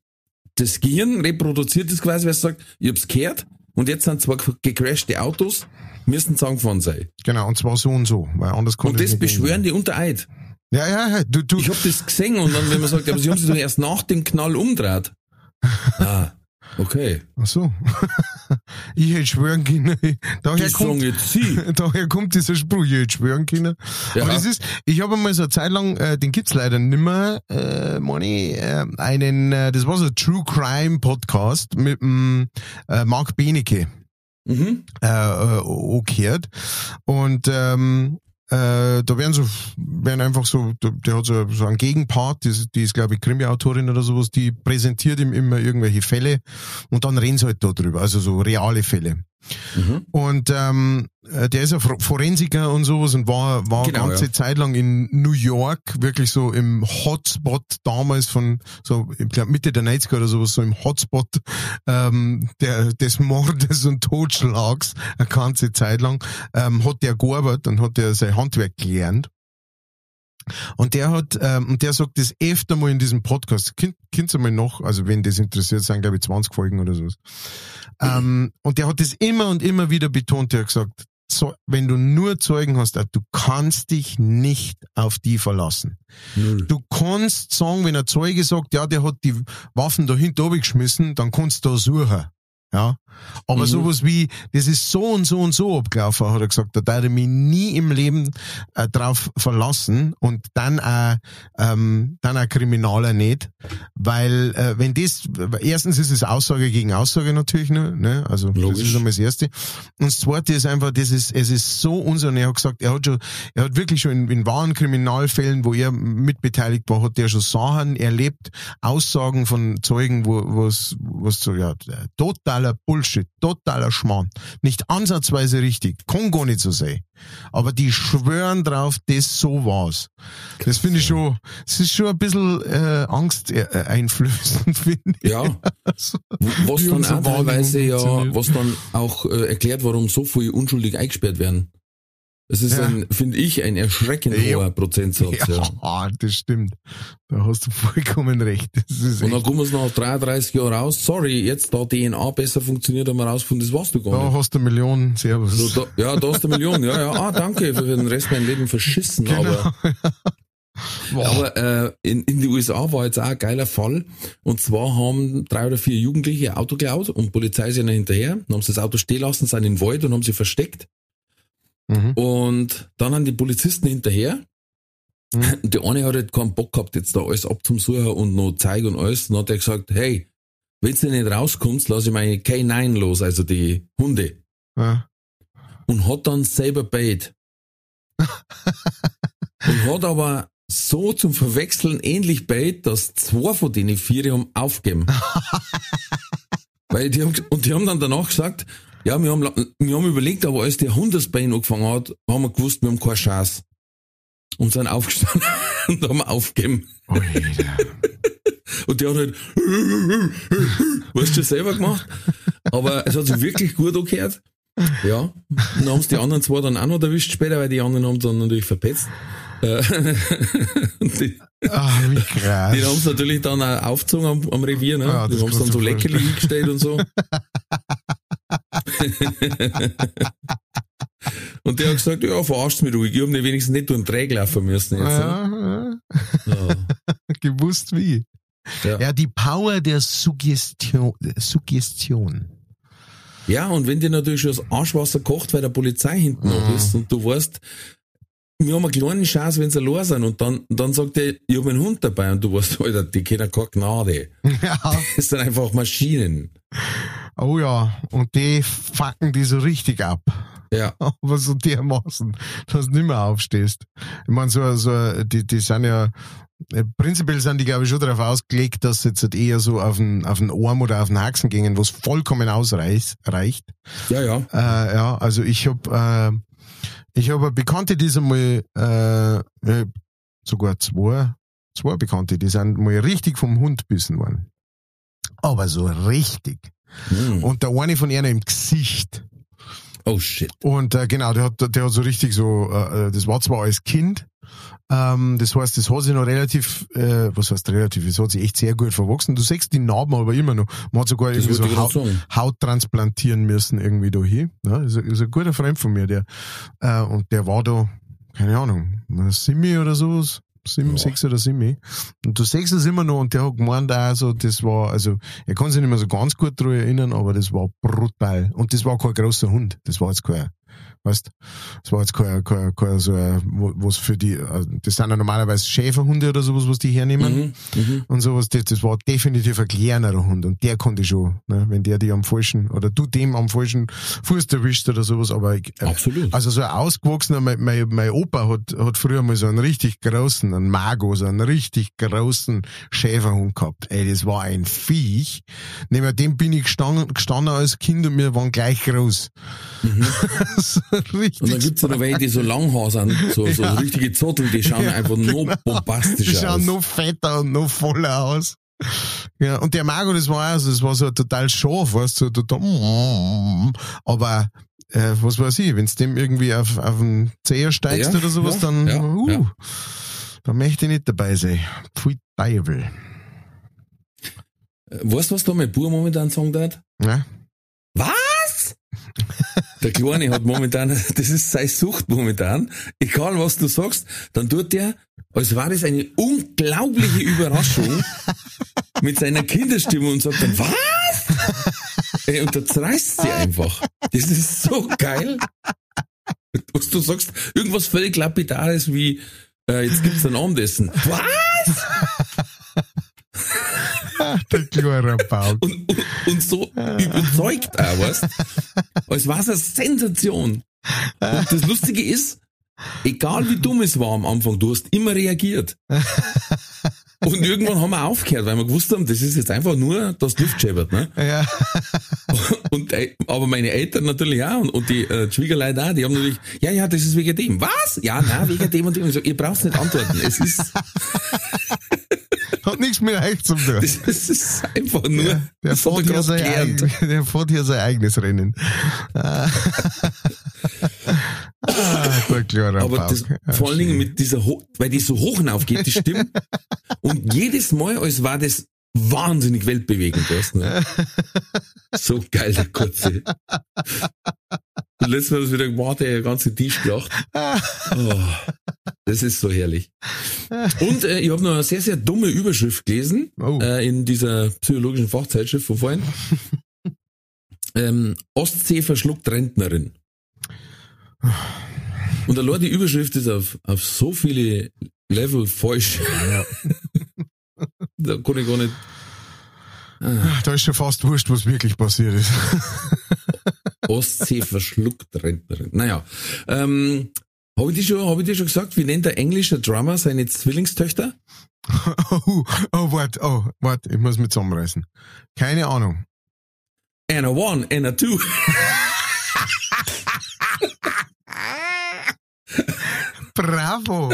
das Gehirn reproduziert es quasi, weil es sagt, ich hab's gehört und jetzt sind zwei gecrashte Autos, müssen zusammengefahren sein. Genau, und zwar so und so, weil anders Und konnte das es nicht beschwören die unter Eid. Ja, ja, ja, du, du, Ich hab das gesehen und dann, wenn man sagt, aber sie haben sich doch erst nach dem Knall umdreht. Ah, okay. ach so. ich hätte schwören können. Daher kommt, jetzt sie. daher kommt dieser Spruch, ich hätte schwören können. Ja. Aber das ist, ich habe einmal so eine Zeit lang, äh, den gibt's leider nimmer, äh, Moni, äh, einen, äh, das war so ein True Crime Podcast mit dem äh, Mark Benecke. Mhm. äh, äh, angehört. Und ähm, äh, da werden so, werden einfach so, der, hat so, so einen Gegenpart, die, ist- die ist, glaube ich, Krimi-Autorin oder sowas, die präsentiert ihm immer irgendwelche Fälle und dann reden sie halt da drüber, also so reale Fälle. Mhm. Und ähm, äh, der ist ja Forensiker und sowas und war, war Genau, ganze ja. Zeit lang in New York, wirklich so im Hotspot damals von, so, ich glaube Mitte der 90er oder sowas, so im Hotspot ähm, der, des Mordes und Totschlags, eine ganze Zeit lang, ähm, hat der gearbeitet und hat der sein Handwerk gelernt. Und der hat, ähm, und der sagt das öfter mal in diesem Podcast, könnt ihr mal noch, also wenn das interessiert, sind glaube ich 20 Folgen oder sowas. Ähm, und der hat das immer und immer wieder betont, der hat gesagt, so, wenn du nur Zeugen hast, du kannst dich nicht auf die verlassen. Null. Du kannst sagen, wenn ein Zeuge sagt, ja, der hat die Waffen da hinten geschmissen, dann kannst du da suchen. Ja. Aber Mhm. sowas wie, das ist so und so und so abgelaufen, hat er gesagt, da darf ich mich nie im Leben äh, drauf verlassen und dann auch, ähm, dann auch Kriminaler nicht, weil äh, wenn das, erstens ist es Aussage gegen Aussage natürlich, ne, ne? also das Logisch. ist einmal das Erste. Und das Zweite ist einfach, das ist, es ist so unser, und er hat gesagt, er hat schon, er hat wirklich schon in, in wahren Kriminalfällen, wo er mitbeteiligt war, hat er schon Sachen erlebt, Aussagen von Zeugen, wo was was so ja total totaler Bullshit, totaler Schmarrn. Nicht ansatzweise richtig, kann gar nicht so sein. Aber die schwören drauf, das so war's. Das finde ich schon, es ist schon ein bisschen äh, Angst äh, einflößend, finde ich. Ja. Also, Was dann auch teilweise ja, was dann auch äh, erklärt, warum so viele unschuldig eingesperrt werden. Es ist Ja. ein, finde ich, ein erschreckend Ja. hoher Prozentsatz. Ja. Ja, das stimmt. Da hast du vollkommen recht. Und dann kommen sie nach 33 Jahren raus, sorry, jetzt da DNA besser funktioniert, haben wir rausgefunden, das warst du gar da nicht. hast du Millionen. Servus. So, da, ja, da hast du eine Million, ja, ja, ah, danke, für den Rest meines Lebens verschissen, Genau. aber, Boah. aber äh, in, in die USA war jetzt auch ein geiler Fall, und zwar haben drei oder vier Jugendliche ein Auto geklaut und Polizei ist ihnen hinterher, dann haben sie das Auto stehen lassen, sind in den Wald und haben sie versteckt Mhm. und dann haben die Polizisten hinterher. Mhm. Der eine hat halt keinen Bock gehabt, jetzt da alles abzumsuchen und noch zeigen und alles. Dann hat er gesagt, hey, wenn du nicht rauskommst, lass ich meine K9 los, also die Hunde. Ja. Und hat dann selber bait. und hat aber so zum Verwechseln ähnlich bait, dass zwei von denen vier haben aufgegeben. Weil die haben, und die haben dann danach gesagt, ja, wir haben, wir haben überlegt, aber als der Hund das Bein angefangen hat, haben wir gewusst, wir haben keine Chance. Und sind aufgestanden und haben aufgegeben. Alter. Und der hat halt, weißt du, selber gemacht. Aber es hat sich wirklich gut angehört. Ja. Und dann haben es die anderen zwei dann auch noch erwischt später, weil die anderen haben dann natürlich verpetzt. Äh, die, Ah, wie krass. die haben es natürlich dann auch aufgezogen am, am Revier, ne? Ja, die haben es dann so Leckerli hingestellt und so. Und der hat gesagt, ja, verarscht mich ruhig, ich hab nicht wenigstens nicht durch den Dreck laufen müssen jetzt. Ne? ja, Ja. ja. Gewusst wie. Ja. Ja, die Power der Suggestion. Suggestion. Ja, und wenn dir natürlich schon das Arschwasser kocht, weil der Polizei hinten noch Mhm. ist und du weißt, wir haben eine kleine Chance, wenn sie allein sind und dann, dann sagt er, ich habe einen Hund dabei und du weißt, Alter, die kennen keine Gnade. Ja. Das sind einfach Maschinen. Oh ja, und die fucken die so richtig ab. Ja. Aber so dermaßen, dass du nicht mehr aufstehst. Ich meine, so, so, die, die sind ja, äh, prinzipiell sind die, glaube ich, schon darauf ausgelegt, dass sie jetzt halt eher so auf den, auf den Arm oder auf den Haxen gingen, was vollkommen ausreicht. Reicht. Ja, ja. Äh, ja, also ich hab, äh, ich habe Bekannte, die ist einmal, äh, äh, sogar zwei, zwei Bekannte, die sind mal richtig vom Hund bissen worden. Aber so richtig. Hm. Und der eine von ihnen im Gesicht. Oh shit. Und äh, genau, der hat, der hat so richtig so, äh, äh, das war zwar als Kind, ähm, das heißt, das hat sich noch relativ, äh, was heißt relativ, es hat sich echt sehr gut verwachsen. Du siehst die Narben aber immer noch. Man hat sogar Das irgendwie so Haut. Haut transplantieren müssen irgendwie da hin. Ja, ist, ein- ist ein guter Freund von mir, der, äh, und der war da, keine Ahnung, Simi oder sowas. Sieben, Ja. sechs oder sieben. Und du siehst es immer noch und der hat gemeint auch so, das war, also, er kann sich nicht mehr so ganz gut daran erinnern, aber das war brutal. Und das war kein großer Hund. Das war jetzt kein, weißt, das war jetzt kein, kein, kein so, wo- was für die, äh, das sind ja normalerweise Schäferhunde oder sowas, was die hernehmen Mhm. Mhm. und sowas, das, das war definitiv ein kleinerer Hund und der konnte schon, ne, wenn der die am falschen, oder du dem am falschen Fuß erwischt oder sowas, aber ich, äh, Absolut. also so ein ausgewachsener, mein, mein, mein Opa hat, hat früher mal so einen richtig großen, einen Mago, so einen richtig großen Schäferhund gehabt. Ey, das war ein Viech. Neben dem bin ich gestanden, gestanden als Kind und wir waren gleich groß. so richtig. Und dann gibt's ja noch welche, die so langhaar sind, so, so Ja. richtige Zottel, die schauen Ja, einfach noch genau. Die bombastischer schauen aus. noch fetter und noch voller aus. Ja, und der Mago, das war also, das war so total scharf, weißt du, so total, aber, äh, was weiß ich, wenn's dem irgendwie auf, auf den Zeher steigst Ja, oder sowas, dann, uh, ja. da möchte ich nicht dabei sein. Pfui Teufel. Äh, Weißt du, was da mein Bub momentan sagen darf? Ja? Was? Der Kleine hat momentan, das ist seine Sucht momentan. Egal was du sagst, dann tut der, als war das eine unglaubliche Überraschung mit seiner Kinderstimme und sagt dann, was? Ey, und da zerreißt sie einfach. Das ist so geil. Was du sagst, irgendwas völlig lapidares wie, äh, jetzt gibt's ein Abendessen. Was? Der kleine Baum. und, und, und so überzeugt auch, weißt Als war es eine Sensation. Und das Lustige ist, egal wie dumm es war am Anfang, du hast immer reagiert. Und irgendwann haben wir aufgehört, weil wir gewusst haben, das ist jetzt einfach nur, das Luft scheppert, ne? Ja. Und, äh, aber meine Eltern natürlich auch und, und die äh, Schwiegerleute auch, die haben natürlich, ja, ja, das ist wegen dem. Was? Ja, nein, wegen dem und dem. Und ich so, ihr braucht nicht antworten. Es ist, Hat nichts mit euch zu tun. das, ist einfach nur, Der, der, er fährt hier sein eigen, der fährt hier sein eigenes Rennen. Ah, gut, klarer Aber das. Ah, vor allen Dingen mit dieser, Ho weil die so hoch hinaufgeht, die Stimme. und jedes Mal, als war das wahnsinnig weltbewegend. Du? ne? So geil, der Kurze. Und letztes Mal hat er wieder gemacht, der ganze Tisch gelacht. Oh, das ist so herrlich. Und äh, ich habe noch eine sehr, sehr dumme Überschrift gelesen Oh. äh, in dieser psychologischen Fachzeitschrift von vorhin. ähm, Ostsee verschluckt Rentnerin. Und allein die Überschrift ist auf, auf so viele Level falsch. da kann ich gar nicht. Da ist schon fast wurscht, was wirklich passiert ist. Ostsee verschluckt Rentnerin. Naja, ähm, habe ich, dir schon- hab ich dir schon gesagt, wie nennt der englische Drummer seine Zwillingstöchter? Oh, oh, warte, oh, warte, ich muss mich zusammenreißen. Keine Ahnung. Anna one, Anna two. Bravo.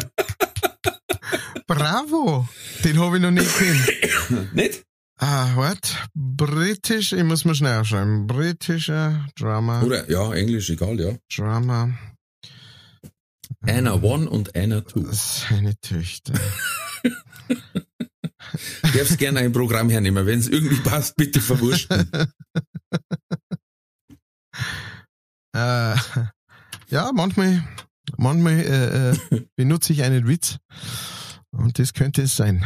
Bravo. Den habe ich noch nicht gesehen. Nicht? Ah, warte. Britisch, ich muss mal schnell aufschreiben. Britischer Drama. Oder, ja, Englisch, egal, ja. Drama. Anna one und Anna two. Seine Töchter. Darfst gerne ein Programm hernehmen. Wenn es irgendwie passt, bitte verwurschen. Äh, ja, manchmal, manchmal äh, äh, benutze ich einen Witz. Und das könnte es sein.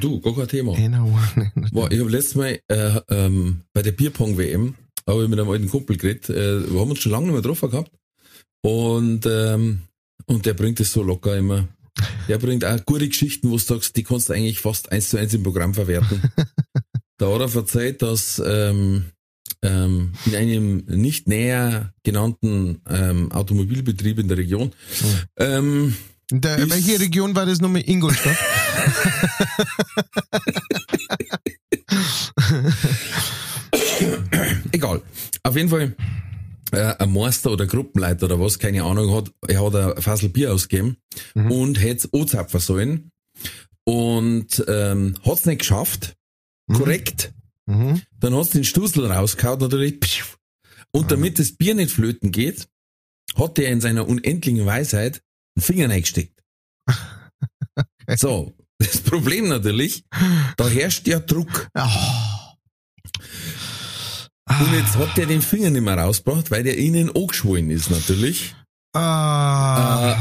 Du, gar kein Thema. Anna One. Boah, ich habe letztes Mal äh, ähm, bei der Bierpong-WM habe ich mit einem alten Kumpel geredet. Äh, wir haben uns schon lange nicht mehr getroffen gehabt. Und, ähm, und der bringt es so locker immer. Der bringt auch gute Geschichten, wo du sagst, die kannst du eigentlich fast eins zu eins im Programm verwerten. da hat er verzeiht, dass ähm, ähm, in einem nicht näher genannten ähm, Automobilbetrieb in der Region ähm, In der, Ich- welche Region war das nochmal? Ingolstadt? Egal. Auf jeden Fall, äh, ein Meister oder Gruppenleiter oder was, keine Ahnung, hat, er hat ein Fassel Bier ausgegeben und hätte es anzapfen sollen und ähm, hat es nicht geschafft. Korrekt. Mhm. Dann hat den Stussel rausgehauen natürlich. Und damit das Bier nicht flöten geht, hat er in seiner unendlichen Weisheit einen Finger reingesteckt. So, das Problem natürlich, da herrscht ja Druck. Ah. Und jetzt hat der den Finger nicht mehr rausgebracht, weil der innen angeschwollen ist natürlich. Ah.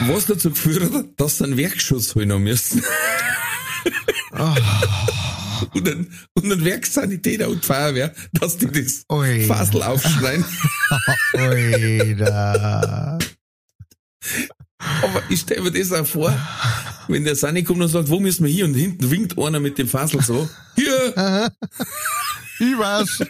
Äh, was dazu geführt hat, dass sie einen Werkschutz holen haben müssen. Ah. und, einen, und einen Werkssanitäter und Feuerwehr, dass die das Ui. Fassel aufschneiden. Aber ich stelle mir das auch vor, wenn der Sani kommt und sagt, wo müssen wir hier? Und hinten winkt einer mit dem Fassel so, hier! Ich weiß.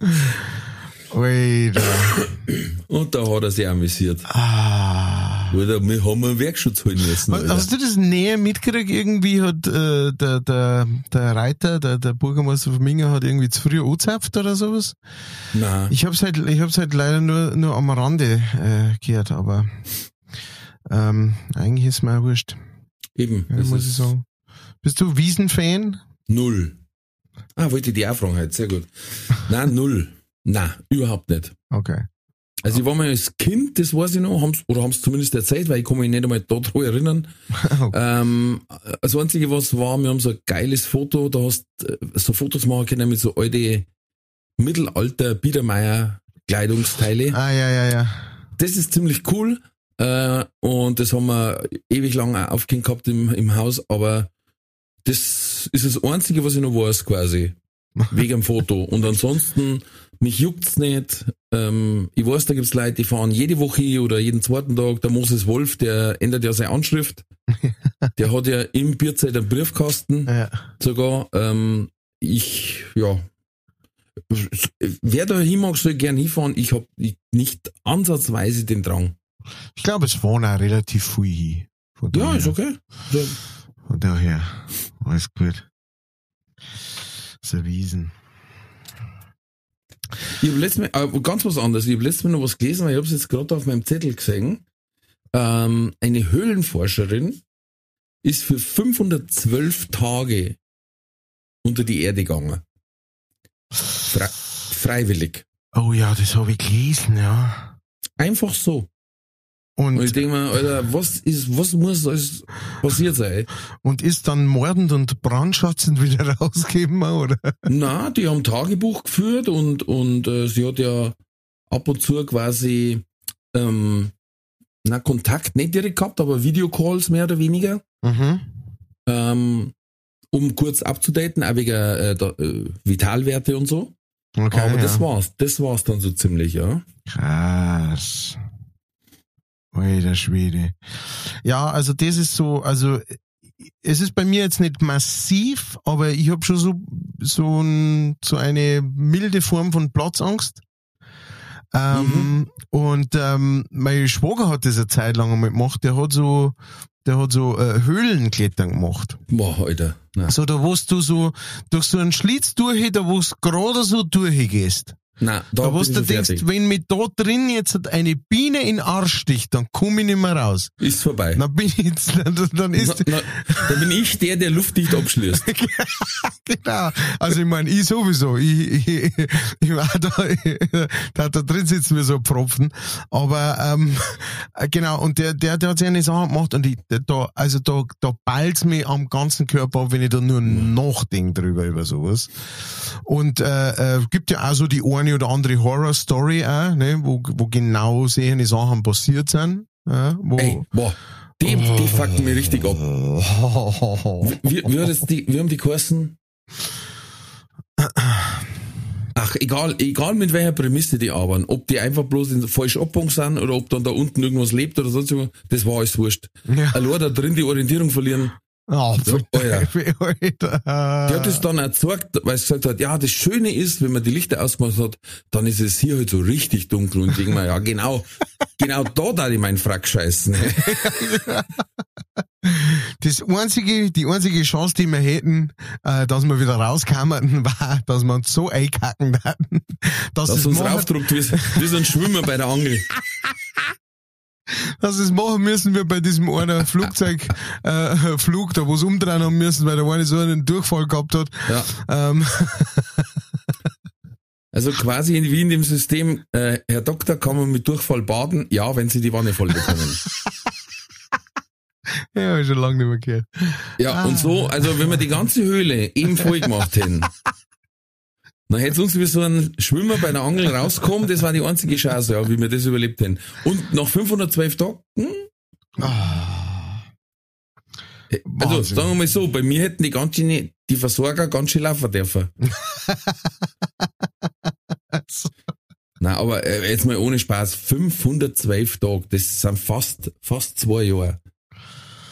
Und da hat er sich amüsiert. Ah. Oder wir haben einen Werkschutz holen müssen. Alter. Hast du das näher mitgekriegt? Irgendwie hat äh, der, der, der Reiter, der, der Bürgermeister von Minga hat irgendwie zu früh angezapft oder sowas? Nein. Ich hab's halt, ich hab's halt leider nur, nur am Rande äh, gehört, aber ähm, eigentlich ist mir auch wurscht, Eben. ja, muss ist ich sagen. Bist du Wiesen-Fan? Null. Ah, wollte ich die auch fragen heute. Sehr gut. Nein, null. Nein, überhaupt nicht. Okay. Also ich war mal als Kind, das weiß ich noch, haben's, oder haben es zumindest erzählt, weil ich kann mich nicht einmal daran erinnern. ähm, das Einzige, was war, wir haben so ein geiles Foto, da hast äh, so Fotos machen können mit so alte Mittelalter Biedermeier Kleidungsteile. Ah, ja, ja, ja. Das ist ziemlich cool. Äh, und das haben wir ewig lang auch aufgehängt gehabt im, im Haus, aber das ist das Einzige, was ich noch weiß, quasi. Wegen dem Foto. Und ansonsten, mich juckt's nicht. Ähm, ich weiß, da gibt's Leute, die fahren jede Woche oder jeden zweiten Tag. Der Moses Wolf, der ändert ja seine Anschrift. Der hat ja im Bierzeit einen Briefkasten ja. sogar. Ähm, ich, ja, wer da hin mag, soll gern hinfahren. Ich habe nicht ansatzweise den Drang. Ich glaube, es waren auch relativ viel hin. Ja, ist okay. Von daher, alles gut. Ist erwiesen. Ich habe letztes Mal, äh, ganz was anderes, ich habe letztes Mal noch was gelesen, weil ich habe es jetzt gerade auf meinem Zettel gesehen. Ähm, eine Höhlenforscherin ist für 512 Tage unter die Erde gegangen. Fre freiwillig. Oh ja, das habe ich gelesen, ja. Einfach so. Und, und ich denke mir, Alter, was ist, was muss alles passiert sein? Und ist dann mordend und brandschatzend wieder rausgeben, oder? Na, die haben Tagebuch geführt und, und äh, sie hat ja ab und zu quasi ähm, na, Kontakt nicht direkt gehabt, aber Videocalls mehr oder weniger. Mhm. Ähm, um kurz abzudaten, auch wegen äh, äh, Vitalwerte und so. Okay, aber ja. das war's. Das war's dann so ziemlich, ja. Krass. Alter Schwede. Ja, also das ist so, also es ist bei mir jetzt nicht massiv, aber ich habe schon so so, ein, so eine milde Form von Platzangst. Ähm, mhm. Und ähm, mein Schwager hat das eine Zeit lang einmal gemacht. Der hat so, der hat so äh, Höhlenklettern gemacht. Boah, Alter. Nein. So, da wo du so durch so einen Schlitz durch, da wo du gerade so durchgehst. Nein, da, da was du denkst, fertig. wenn mir da drin jetzt eine Biene in den Arsch sticht, dann komme ich nicht mehr raus. Ist vorbei. Dann bin ich jetzt, dann, dann ist. Na, na, dann bin ich der, der luftdicht abschließt. genau. Also ich meine, ich sowieso. Ich, ich, ich war da, da, da drin sitzen wir so Pfropfen. Aber ähm, genau, und der, der, der hat sich eine Sache gemacht und ich, da, also da, da ballt's mir am ganzen Körper, wenn ich da nur nachdenke drüber über sowas. Und äh, äh, gibt ja auch so die Ohren eine oder andere Horror-Story auch, ne, wo, wo genau solche Sachen passiert sind. Ja, wo, Ey, boah. Die, die fucken mir richtig ab. Wie, wie, hat die, wie haben die geheißen? Ach, egal, egal mit welcher Prämisse die arbeiten, ob die einfach bloß in falsch Abbogen sind oder ob dann da unten irgendwas lebt oder sonst was, das war alles wurscht. Ja. Allein da drin die Orientierung verlieren, Oh, so, Alter. Die hat es dann erzeugt, weil sie gesagt hat, ja, das Schöne ist, wenn man die Lichter ausgemacht hat, dann ist es hier halt so richtig dunkel und denke mal, ja, genau, genau da da ich meinen Frack scheißen. Das einzige, die einzige Chance, die wir hätten, äh, dass wir wieder rauskamen, war, dass wir uns so einkacken hatten, dass, dass es uns raufdruckt, wie, wie so ein Schwimmer bei der Angel. Dass es machen müssen wir bei diesem einen Flugzeug äh, Flug, da wo es umdrehen haben müssen, weil der eine so einen Durchfall gehabt hat. Ja. Ähm. Also quasi wie in dem System, äh, Herr Doktor, kann man mit Durchfall baden? Ja, wenn Sie die Wanne voll bekommen. ja, ich schon lange nicht mehr gehört. Ja, ah. und so, also wenn wir die ganze Höhle eben voll gemacht hätten, dann hätte uns wie so ein Schwimmer bei der Angel rauskommen, das war die einzige Chance, ja, wie wir das überlebt hätten. Und nach 512 Tagen, hm? Ah. Also, Wahnsinn. sagen wir mal so, bei mir hätten die ganz schön, die Versorger ganz schön laufen dürfen. Nein, aber äh, jetzt mal ohne Spaß, 512 Tage, das sind fast, fast zwei Jahre.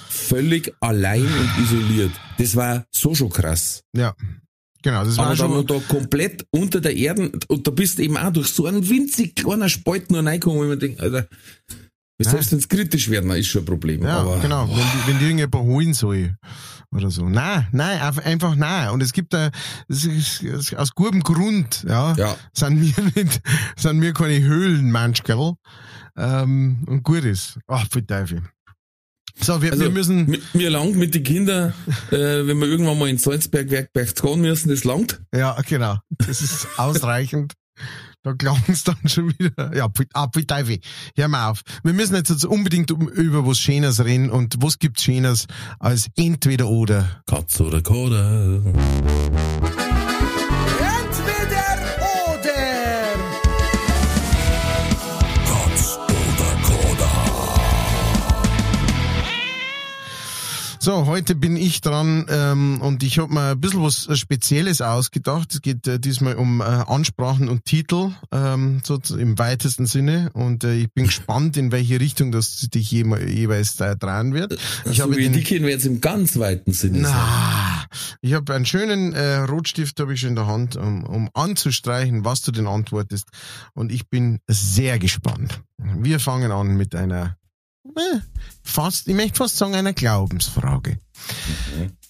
Völlig allein und isoliert. Das war so schon krass. Ja. Genau, das war aber schon. Aber da komplett unter der Erde und da bist du eben auch durch so einen winzig kleinen Spalt nur reingekommen, wo man denkt, Alter, selbst wenn es kritisch werden, ist schon ein Problem. Ja, aber, genau, wenn, die, wenn die irgendjemand holen soll oder so. Nein, nein, einfach nein. Und es gibt da, aus gutem Grund, ja, ja, sind wir nicht, sind wir keine Höhlenmenschkerl, ähm, und gut ist. Ach, für Teufel. So, wir, also, wir müssen. Mir, mir langt mit den Kindern, äh, wenn wir irgendwann mal in Salzbergwerk Berchtesgaden müssen, das langt. Ja, genau. Das ist ausreichend. Da glauben es dann schon wieder. Ja, ab wie Teufel. Hör mal auf. Wir müssen jetzt unbedingt über was Schönes reden. Und was gibt's Schönes als entweder oder? Katz oder Koda. So, heute bin ich dran ähm, und ich habe mir ein bisschen was Spezielles ausgedacht. Es geht äh, diesmal um äh, Ansprachen und Titel, ähm, so im weitesten Sinne. Und äh, ich bin gespannt, in welche Richtung das dich je, jeweils äh, drehen wird. Ich so habe wie die wir jetzt im ganz weiten Sinne na. Ich habe einen schönen äh, Rotstift habe ich schon in der Hand, um, um anzustreichen, was du denn antwortest. Und ich bin sehr gespannt. Wir fangen an mit einer äh, fast, ich möchte fast sagen, einer Glaubensfrage.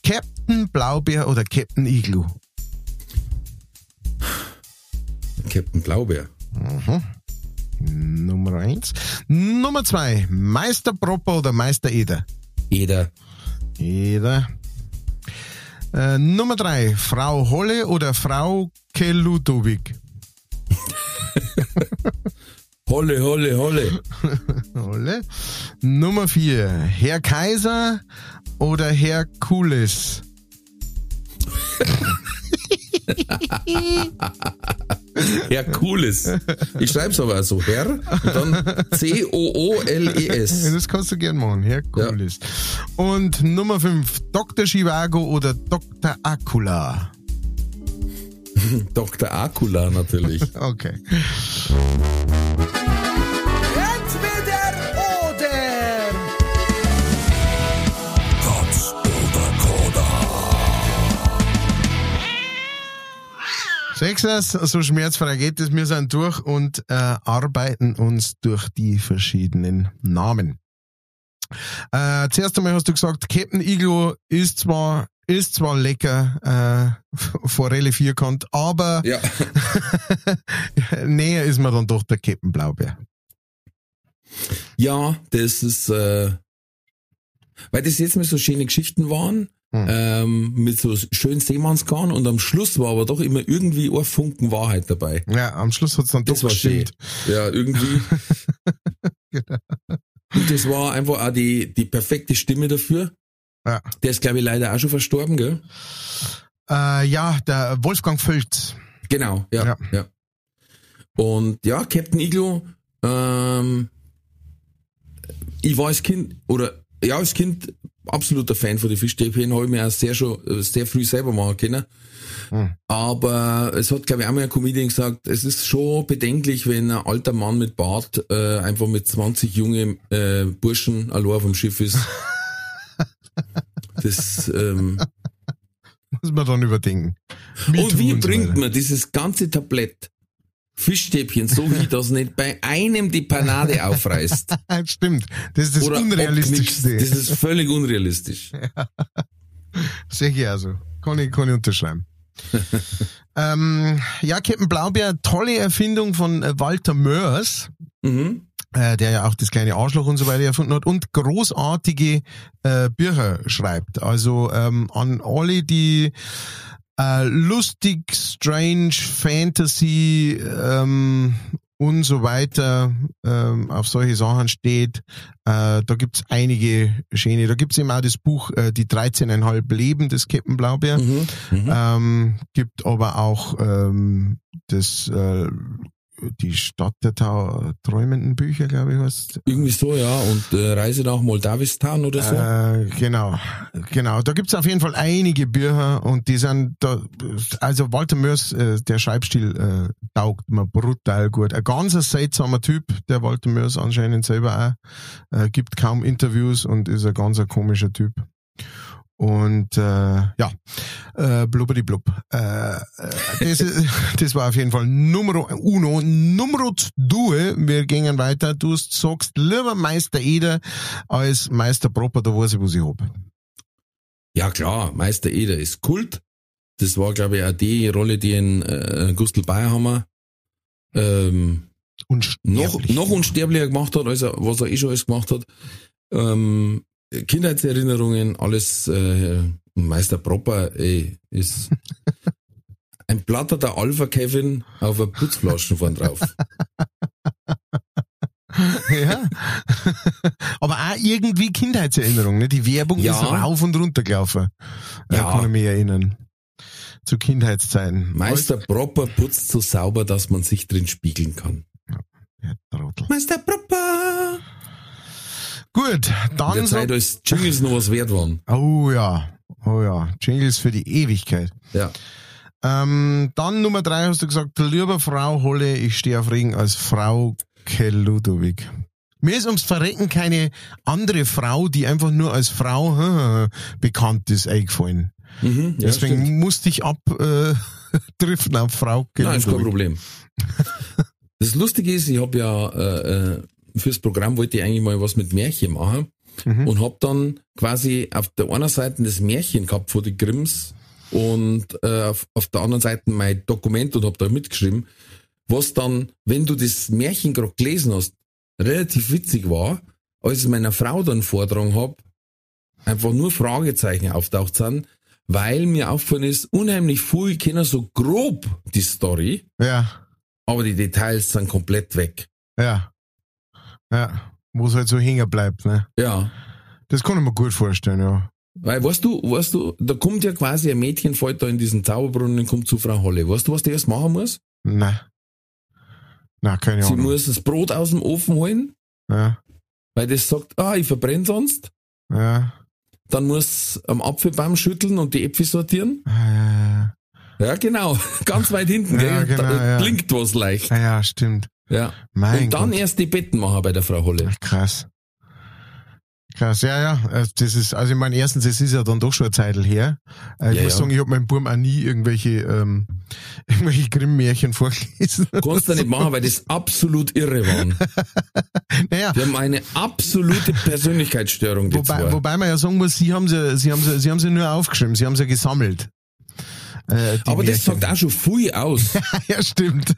Captain Blaubeer oder Captain Igloo? Captain Blaubeer. Nummer eins. Nummer zwei. Meister Propper oder Meister Eder? Eder. Eder. Äh, Nummer drei. Frau Holle oder Frau Keludowig? Holle, holle, holle. Holle. Nummer vier. Herr Kaiser oder Herr Kulis? Ja, cooles. Ich schreib's aber so. Herr und dann C-O-O-L-E-S. Das kannst du gern machen. Herr Kulis. Und Nummer fünf. Dr. Chivago oder Dr. Akula? Dr. Akula natürlich. Okay. Entweder oder. Gott oder Koda. Sechstens, so schmerzfrei geht es. Wir sind durch und äh, arbeiten uns durch die verschiedenen Namen. Äh, zuerst einmal hast du gesagt, Captain Iglo ist zwar ist zwar lecker, äh, Forelle vierkant, aber Ja. näher ist mir dann doch der Captain Blaubeer. Ja, das ist, äh, weil das jetzt mal so schöne Geschichten waren, Hm. ähm, mit so schönen Seemannsgarn und am Schluss war aber doch immer irgendwie ein Funken Wahrheit dabei. Ja, am Schluss hat's dann doch Das schön. gestimmt. Ja, irgendwie. Genau. Und das war einfach auch die, die perfekte Stimme dafür. Ja. Der ist, glaube ich, leider auch schon verstorben, gell? Äh, ja, der Wolfgang Völz. Genau, ja, Ja. ja. Und ja, Captain Iglo, ähm, ich war als Kind, oder ja, als Kind absoluter Fan von den Fischstäbchen, habe ich mir auch sehr schon, äh, sehr früh selber machen können. Hm. Aber es hat, glaube ich, auch mal ein Comedian gesagt, es ist schon bedenklich, wenn ein alter Mann mit Bart äh, einfach mit 20 junge äh, Burschen allein vom Schiff ist. Das, ähm, Muss man dann überdenken. und wie so bringt weiter. man dieses ganze Tablett Fischstäbchen so hin, dass nicht bei einem die Panade aufreißt? Stimmt. Das ist das Oder Unrealistischste. Das ist völlig unrealistisch. Sehe ich also. Kann ich, kann ich unterschreiben. ähm, ja, Captain Blaubeer, tolle Erfindung von äh, Walter Mörs, Mhm. Äh, der ja auch das kleine Arschloch und so weiter erfunden hat und großartige äh, Bücher schreibt. Also ähm, an alle, die äh, lustig, strange, Fantasy ähm, und so weiter ähm, auf solche Sachen steht. Äh, da gibt's einige schöne. Da gibt's eben auch das Buch äh, Die 13,5 Leben des Captain Blaubeer. Mhm. Mhm. Ähm, gibt aber auch ähm, das äh, die Stadt der Tau träumenden Bücher, glaube ich, was. Irgendwie so, ja. Und äh, Reise nach Moldawistan oder so. Äh, genau, genau. Da gibt's auf jeden Fall einige Bücher und die sind da, also Walter Mörs, äh, der Schreibstil äh, taugt mir brutal gut. Ein ganz seltsamer Typ, der Walter Mörs anscheinend selber auch, äh, gibt kaum Interviews und ist ein ganz ein komischer Typ. Und äh, ja, äh, blubberi blub. Äh, äh, das, das war auf jeden Fall Numero uno. Numero due, wir gehen weiter. Du sagst lieber Meister Eder als Meister Proper, da weiß ich, was ich hab. Ja klar, Meister Eder ist Kult. Das war, glaube ich, auch die Rolle, die in äh, Gustl Bayerhammer ähm, noch, noch unsterblicher gemacht hat, als er, was er eh schon alles gemacht hat. Ähm, Kindheitserinnerungen, alles äh, Meister Propper ey, ist ein Platter der Alpha Kevin auf einer Putzflaschen vorn drauf. ja. Aber auch irgendwie Kindheitserinnerung, ne? Die Werbung Ja. ist rauf und runter gelaufen. Ja. Ja. kann ich mich erinnern. Zu Kindheitszeiten. Meister Propper putzt so sauber, dass man sich drin spiegeln kann. Ja. Meister Propper! Gut, In dann der sag, Zeit, als Jingles noch was wert waren. Oh ja, oh ja, Jingles für die Ewigkeit. Ja. Ähm, dann Nummer drei hast du gesagt, lieber Frau Holle, ich stehe auf Regen als Frau Keludowig. Mir ist ums Verrecken keine andere Frau, die einfach nur als Frau bekannt ist, eingefallen. Mhm, ja Deswegen stimmt. musste ich abdriften äh, auf Frau Nein, ist kein. Problem. Das Lustige ist, ich habe ja äh, äh, fürs Programm wollte ich eigentlich mal was mit Märchen machen Mhm. und hab dann quasi auf der einen Seite das Märchen gehabt von den Grimms und äh, auf, auf der anderen Seite mein Dokument und hab da mitgeschrieben, was dann, wenn du das Märchen gerade gelesen hast, relativ witzig war, als ich meiner Frau dann vortragen hab, einfach nur Fragezeichen auftaucht sind, weil mir aufgefallen ist, unheimlich viel kennen so grob die Story, Ja, aber die Details sind komplett weg. ja. Ja, wo es halt so hängen bleibt, ne? Ja. Das kann ich mir gut vorstellen, ja. Weil, weißt du, weißt du, da kommt ja quasi ein Mädchen, fällt da in diesen Zauberbrunnen und kommt zu Frau Holle. Weißt du, was die erst machen muss? Nein. Na, keine Sie Ahnung. muss das Brot aus dem Ofen holen, Ja, weil das sagt, ah, ich verbrenne sonst. ja. Dann muss am Apfelbaum schütteln und die Äpfel sortieren. Ja, Ja, genau. Ganz weit hinten, Ja, gell? genau, da ja. blinkt was leicht. ja, ja stimmt. Ja. Mein und dann Gott. erst die Betten machen bei der Frau Holle. Krass. Krass, ja, ja. äh, Das ist, also ich meine, erstens, es ist ja dann doch schon eine Zeit her. Äh, Ich Ja, muss ja. sagen, ich habe meinem Buben auch nie irgendwelche, ähm, irgendwelche Grimm-Märchen vorgelesen. Kannst du nicht machen, weil das absolut irre waren. Naja, Die haben eine absolute Persönlichkeitsstörung, wobei, wobei man ja sagen muss, sie haben sie, sie haben sie, sie haben sie nur aufgeschrieben, sie haben sie gesammelt. Äh, die Aber das Märchen. sagt auch schon viel aus. ja, stimmt.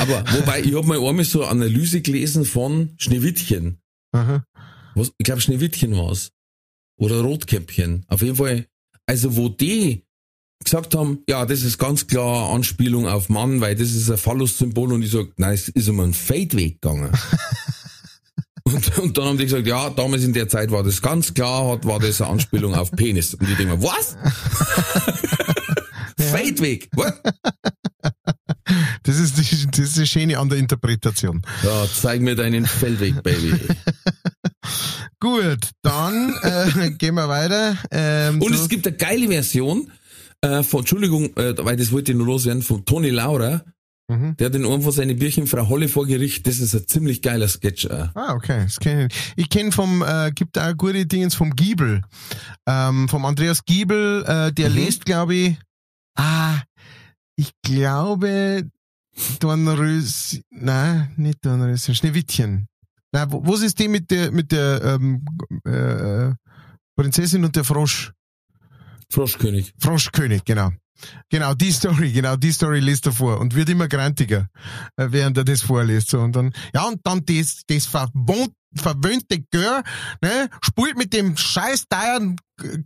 Aber wobei, ich habe mal einmal so eine Analyse gelesen von Schneewittchen. Aha. Was, ich glaube Schneewittchen war's. Oder Rotkäppchen. Auf jeden Fall. Also wo die gesagt haben, ja, das ist ganz klar Anspielung auf Mann, weil das ist ein Phallus-Symbol und ich sag, nein, es ist um einen Feldweg gegangen. und, und dann haben die gesagt, ja, damals in der Zeit war das ganz klar, hat, war das eine Anspielung auf Penis. Und ich denke mir, was? Feldweg? Was? Das ist, die, das ist die Schöne an der Interpretation. Ja, zeig mir deinen Feldweg, Baby. Gut, dann äh, gehen wir weiter. Ähm, Und es gibt eine geile Version äh, von, Entschuldigung, äh, weil das wollte ich nur loswerden, von Toni Laura. Mhm. Der hat in einem von seinen Bierchen Frau Holle vor Gericht. Das ist ein ziemlich geiler Sketch. Äh. Ah, okay, das kenn ich. Ich kenne vom, äh, gibt auch gute Dinge vom Giebel. Ähm, vom Andreas Giebel, äh, der Mhm. liest, glaube ich, ah, ich glaube, Dornrös, nein, nicht Dornröschen, Schneewittchen. Na, wo, was ist die mit der, mit der, ähm, äh, Prinzessin und der Frosch? Froschkönig. Froschkönig, genau. Genau, die Story, genau, die Story liest er vor und wird immer grantiger, äh, während er das vorliest. So. Und dann, ja, und dann das, das verwohnt, verwöhnte Gör, ne, spielt mit dem scheiß teuren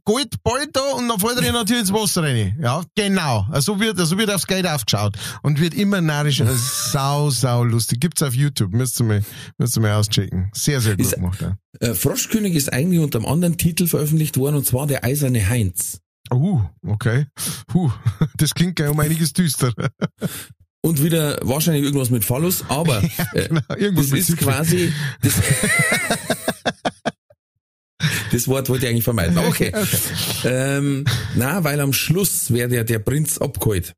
Goldball da und dann fällt er natürlich ins Wasser rein. Ja, genau. So wird, so wird aufs Geld aufgeschaut und wird immer narrisch. Also, sau, sau lustig. Gibt's auf YouTube. Müsst ihr mal, müsst ihr mal auschecken. Sehr, sehr gut Ist- gemacht. Ja. Äh, Froschkönig ist eigentlich unter einem anderen Titel veröffentlicht worden, und zwar der Eiserne Heinz. Uh, okay. Puh, das klingt gleich um einiges düsterer. Und wieder wahrscheinlich irgendwas mit Phallus, aber äh, Genau, irgendwas das ist quasi... Das, das Wort wollte ich eigentlich vermeiden. Aber Okay. Ähm, na, weil am Schluss wird ja der Prinz abgeholt.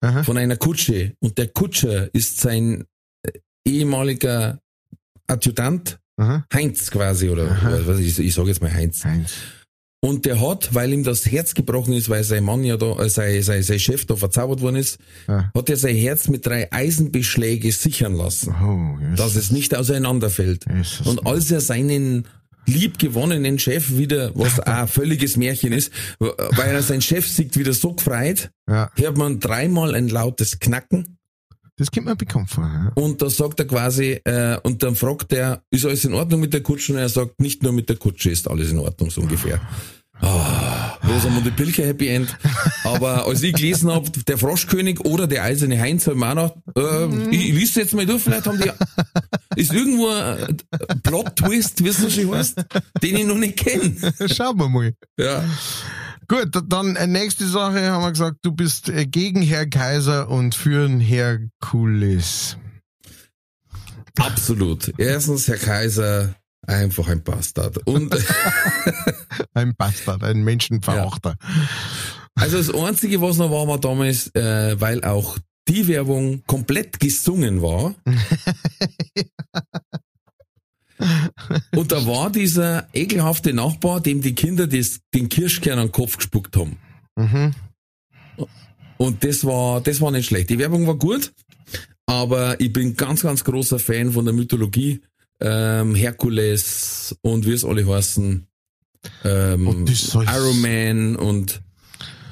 Aha. von einer Kutsche und der Kutscher ist sein äh, ehemaliger Adjutant Aha. Heinz quasi oder Aha. was ich, ich sage jetzt mal Heinz Heinz. Und der hat, weil ihm das Herz gebrochen ist, weil sein Mann ja da, äh, sein, sein, sein Chef da verzaubert worden ist, Ja. hat er sein Herz mit drei Eisenbeschläge sichern lassen, Oh, yes. dass es nicht auseinanderfällt. Jesus. Und als er seinen liebgewonnenen Chef wieder, was auch ein völliges Märchen ist, weil er seinen Chef sieht, wieder so gefreut, ja, hört man dreimal ein lautes Knacken das kommt mir bekannt vor. Ja. und da sagt er quasi, äh, und dann fragt er, ist alles in Ordnung mit der Kutsche? Und er sagt, nicht nur mit der Kutsche ist alles in Ordnung, so ungefähr. Ah, Rosamunde Pilcher Happy End. Aber als ich gelesen hab, der Froschkönig oder der eiserne Heinz, hab ich mir auch noch, äh, ich, ich lese jetzt mal durch, vielleicht haben die, ist irgendwo ein Plot-Twist, so schön heißt, den ich noch nicht kenne. Schauen wir mal. Ja. Gut, dann äh, nächste Sache haben wir gesagt, du bist äh, gegen Herr Kaiser und für Herr Kulis. Absolut. Erstens, Herr Kaiser, einfach ein Bastard. Und Ein Bastard, ein Menschenverachter. Also das Einzige, was noch war, war damals, äh, weil auch die Werbung komplett gesungen war. Und da war dieser ekelhafte Nachbar, dem die Kinder das, den Kirschkern an den Kopf gespuckt haben. Mhm. Und das war, das war nicht schlecht. Die Werbung war gut, Aber ich bin ganz, ganz großer Fan von der Mythologie. Ähm, Herkules und wie es alle heißen. Ähm, soll's- Iron Man und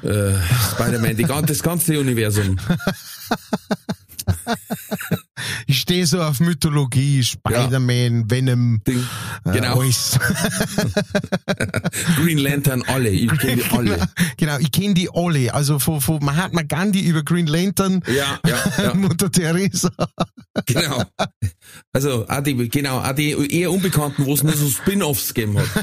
äh, Spider-Man, das ganze Universum. Ich stehe so auf Mythologie, Spider-Man, Venom, Ding. äh, Genau. alles. Green Lantern, alle. Ich kenne die alle. genau, ich kenne die alle. Also von, von Mahatma Gandhi über Green Lantern, Ja, ja, ja. Mutter Teresa. Genau. Also, auch die, genau, auch die eher Unbekannten, wo es nur so Spin-Offs gegeben hat.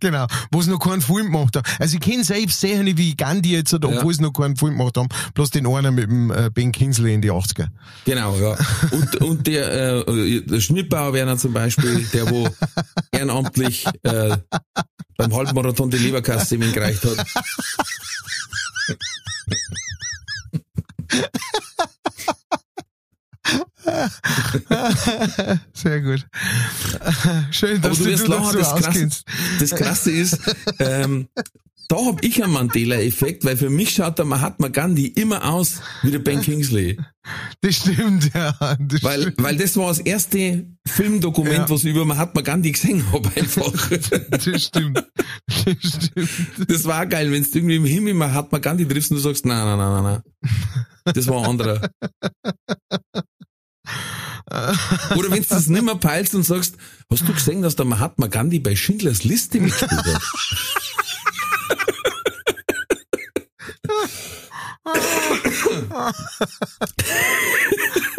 Genau, wo es noch keinen Film gemacht haben. Also ich kenne selbst sehr nicht wie Gandhi jetzt, oder, Ja. obwohl sie noch keinen Film gemacht haben, bloß den einen mit dem äh, Ben Kingsley in die 80er. Genau, ja. Und, und der, äh, der Schnittbauer Werner zum Beispiel, der wo ehrenamtlich äh, beim Halbmarathon die Leberkasse ihm gereicht hat. Sehr gut. Schön, Aber dass du du, du das lachen, so das Krasse, auskennst. das Krasse ist, ähm, da hab ich einen Mandela-Effekt, weil für mich schaut der Mahatma Gandhi immer aus wie der Ben Kingsley. Das stimmt, ja. Das Weil, stimmt. weil das war das erste Filmdokument, Ja. was ich über Mahatma Gandhi gesehen habe einfach. Das stimmt. Das stimmt. Das war geil, wenn du irgendwie im Himmel Mahatma Gandhi triffst und du sagst, nein, nein, nein, nein, nein. Das war ein anderer. Oder wenn du das nicht mehr peilst und sagst, hast du gesehen, dass der Mahatma Gandhi bei Schindlers Liste mitgespielt hat?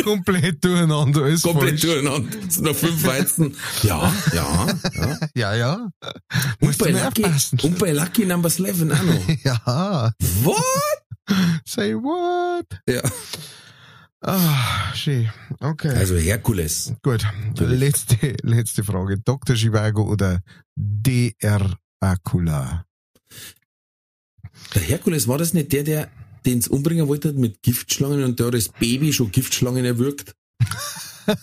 Komplett durcheinander. Alles Komplett falsch. durcheinander. Es sind noch fünf Weizen. Ja, ja, ja. Ja, ja. Und Musst bei, Lucky, aufpassen. und bei Lucky Number 11 auch noch. Ja. What? Say what? Ja. Ah, schön. Okay. Also Herkules. Gut. Letzte, letzte Frage. Dr. Chivago oder DR Acula? Der Herkules, war das nicht der, der den's umbringen wollte mit Giftschlangen und der hat das Baby schon Giftschlangen erwürgt?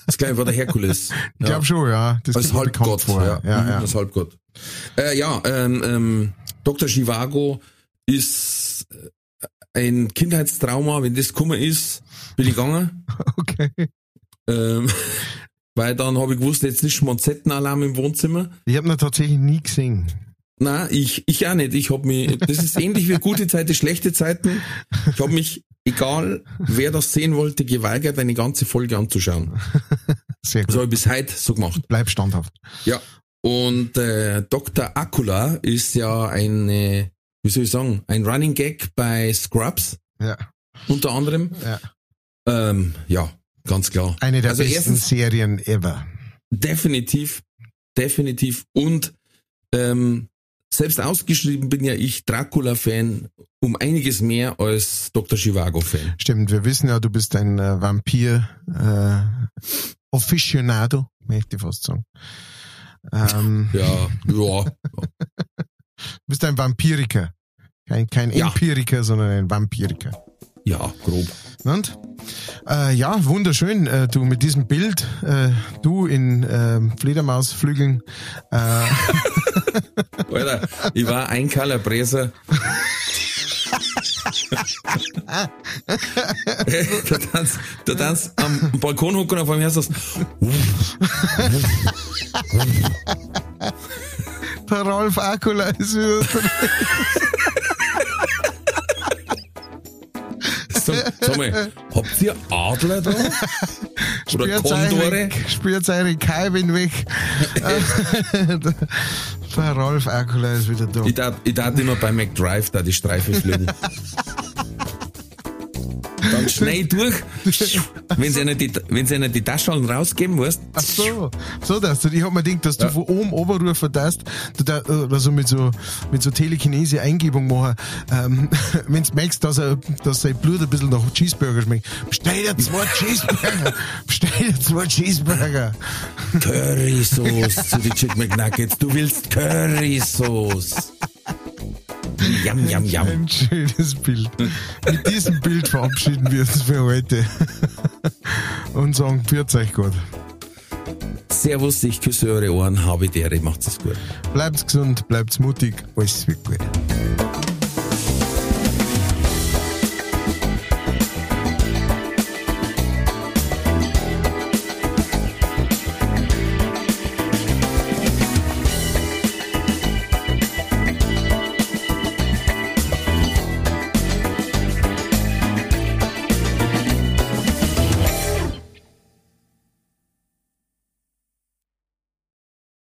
Das glaube ich war der Herkules. Ich glaube schon, ja. Das Als Halbgott. Ja, Ja, mhm, ja. Als Halbgott. Äh, ja, ähm, ähm, Dr. Chivago ist äh, ein Kindheitstrauma, wenn das gekommen ist, bin ich gegangen. Okay. Ähm, weil dann habe ich gewusst, jetzt ist Schmonzettenalarm im Wohnzimmer. Ich habe ihn tatsächlich nie gesehen. Na, ich, ich auch nicht. Ich hab mich, das ist ähnlich wie gute Zeiten, schlechte Zeiten. Ich habe mich, egal wer das sehen wollte, geweigert, eine ganze Folge anzuschauen. Sehr Das gut. habe ich bis heute so gemacht. Bleib standhaft. Ja. Und äh, Dr. Akula ist ja eine, wie soll ich sagen, ein Running Gag bei Scrubs Ja. unter anderem. ja. Ähm, ja, ganz klar. Eine der Also besten erstens- Serien ever. Definitiv, definitiv. Und ähm, selbst ausgeschrieben bin ja ich Dracula-Fan um einiges mehr als Dr. Chivago-Fan. Stimmt, wir wissen ja, du bist ein äh, Vampir äh, möchte ich fast sagen. Ähm, Ja, ja. Du bist ein Vampiriker. Kein, kein Ja. Empiriker, sondern ein Vampiriker. Ja, grob. Und? Äh, ja, wunderschön. Äh, du mit diesem Bild, äh, du in ähm, Fledermausflügeln. Äh, Alter, ich war ein Calabreser. da tanzt, da tanzt am Balkon hocken und auf einmal hörst du das. der Ralf Akula ist wieder drin. Sag, mal, habt ihr Adler da? Oder Spürt Kondore? spürt eure Kalben weg. der, Ralf Akula ist wieder da. Ich darf, ich darf immer bei McDrive da die Streife fliegen. Dann schnell durch, wenn sie einer die, wenn sie einer die Taschen rausgeben musst. Ach so, so das. du- Ich hab mir gedacht, dass du von oben oberrufen darfst, du da, oder so mit so, mit so Telekinese Eingebung machen, ähm, wenn du merkst, dass er, dass sein Blut ein bisschen nach Cheeseburger schmeckt. Bestell dir zwei Cheeseburger! Bestell dir zwei Cheeseburger! Currysoße zu den Chicken McNuggets. Du willst Currysoße. Yum, yum, yum. Ein schönes Bild. Mit diesem Bild verabschieden wir uns für heute. Und sagen, pfiat euch Gott. Servus, ich küsse eure Ohren, habe Dere, macht's es gut. Bleibt gesund, bleibt mutig, alles wird gut.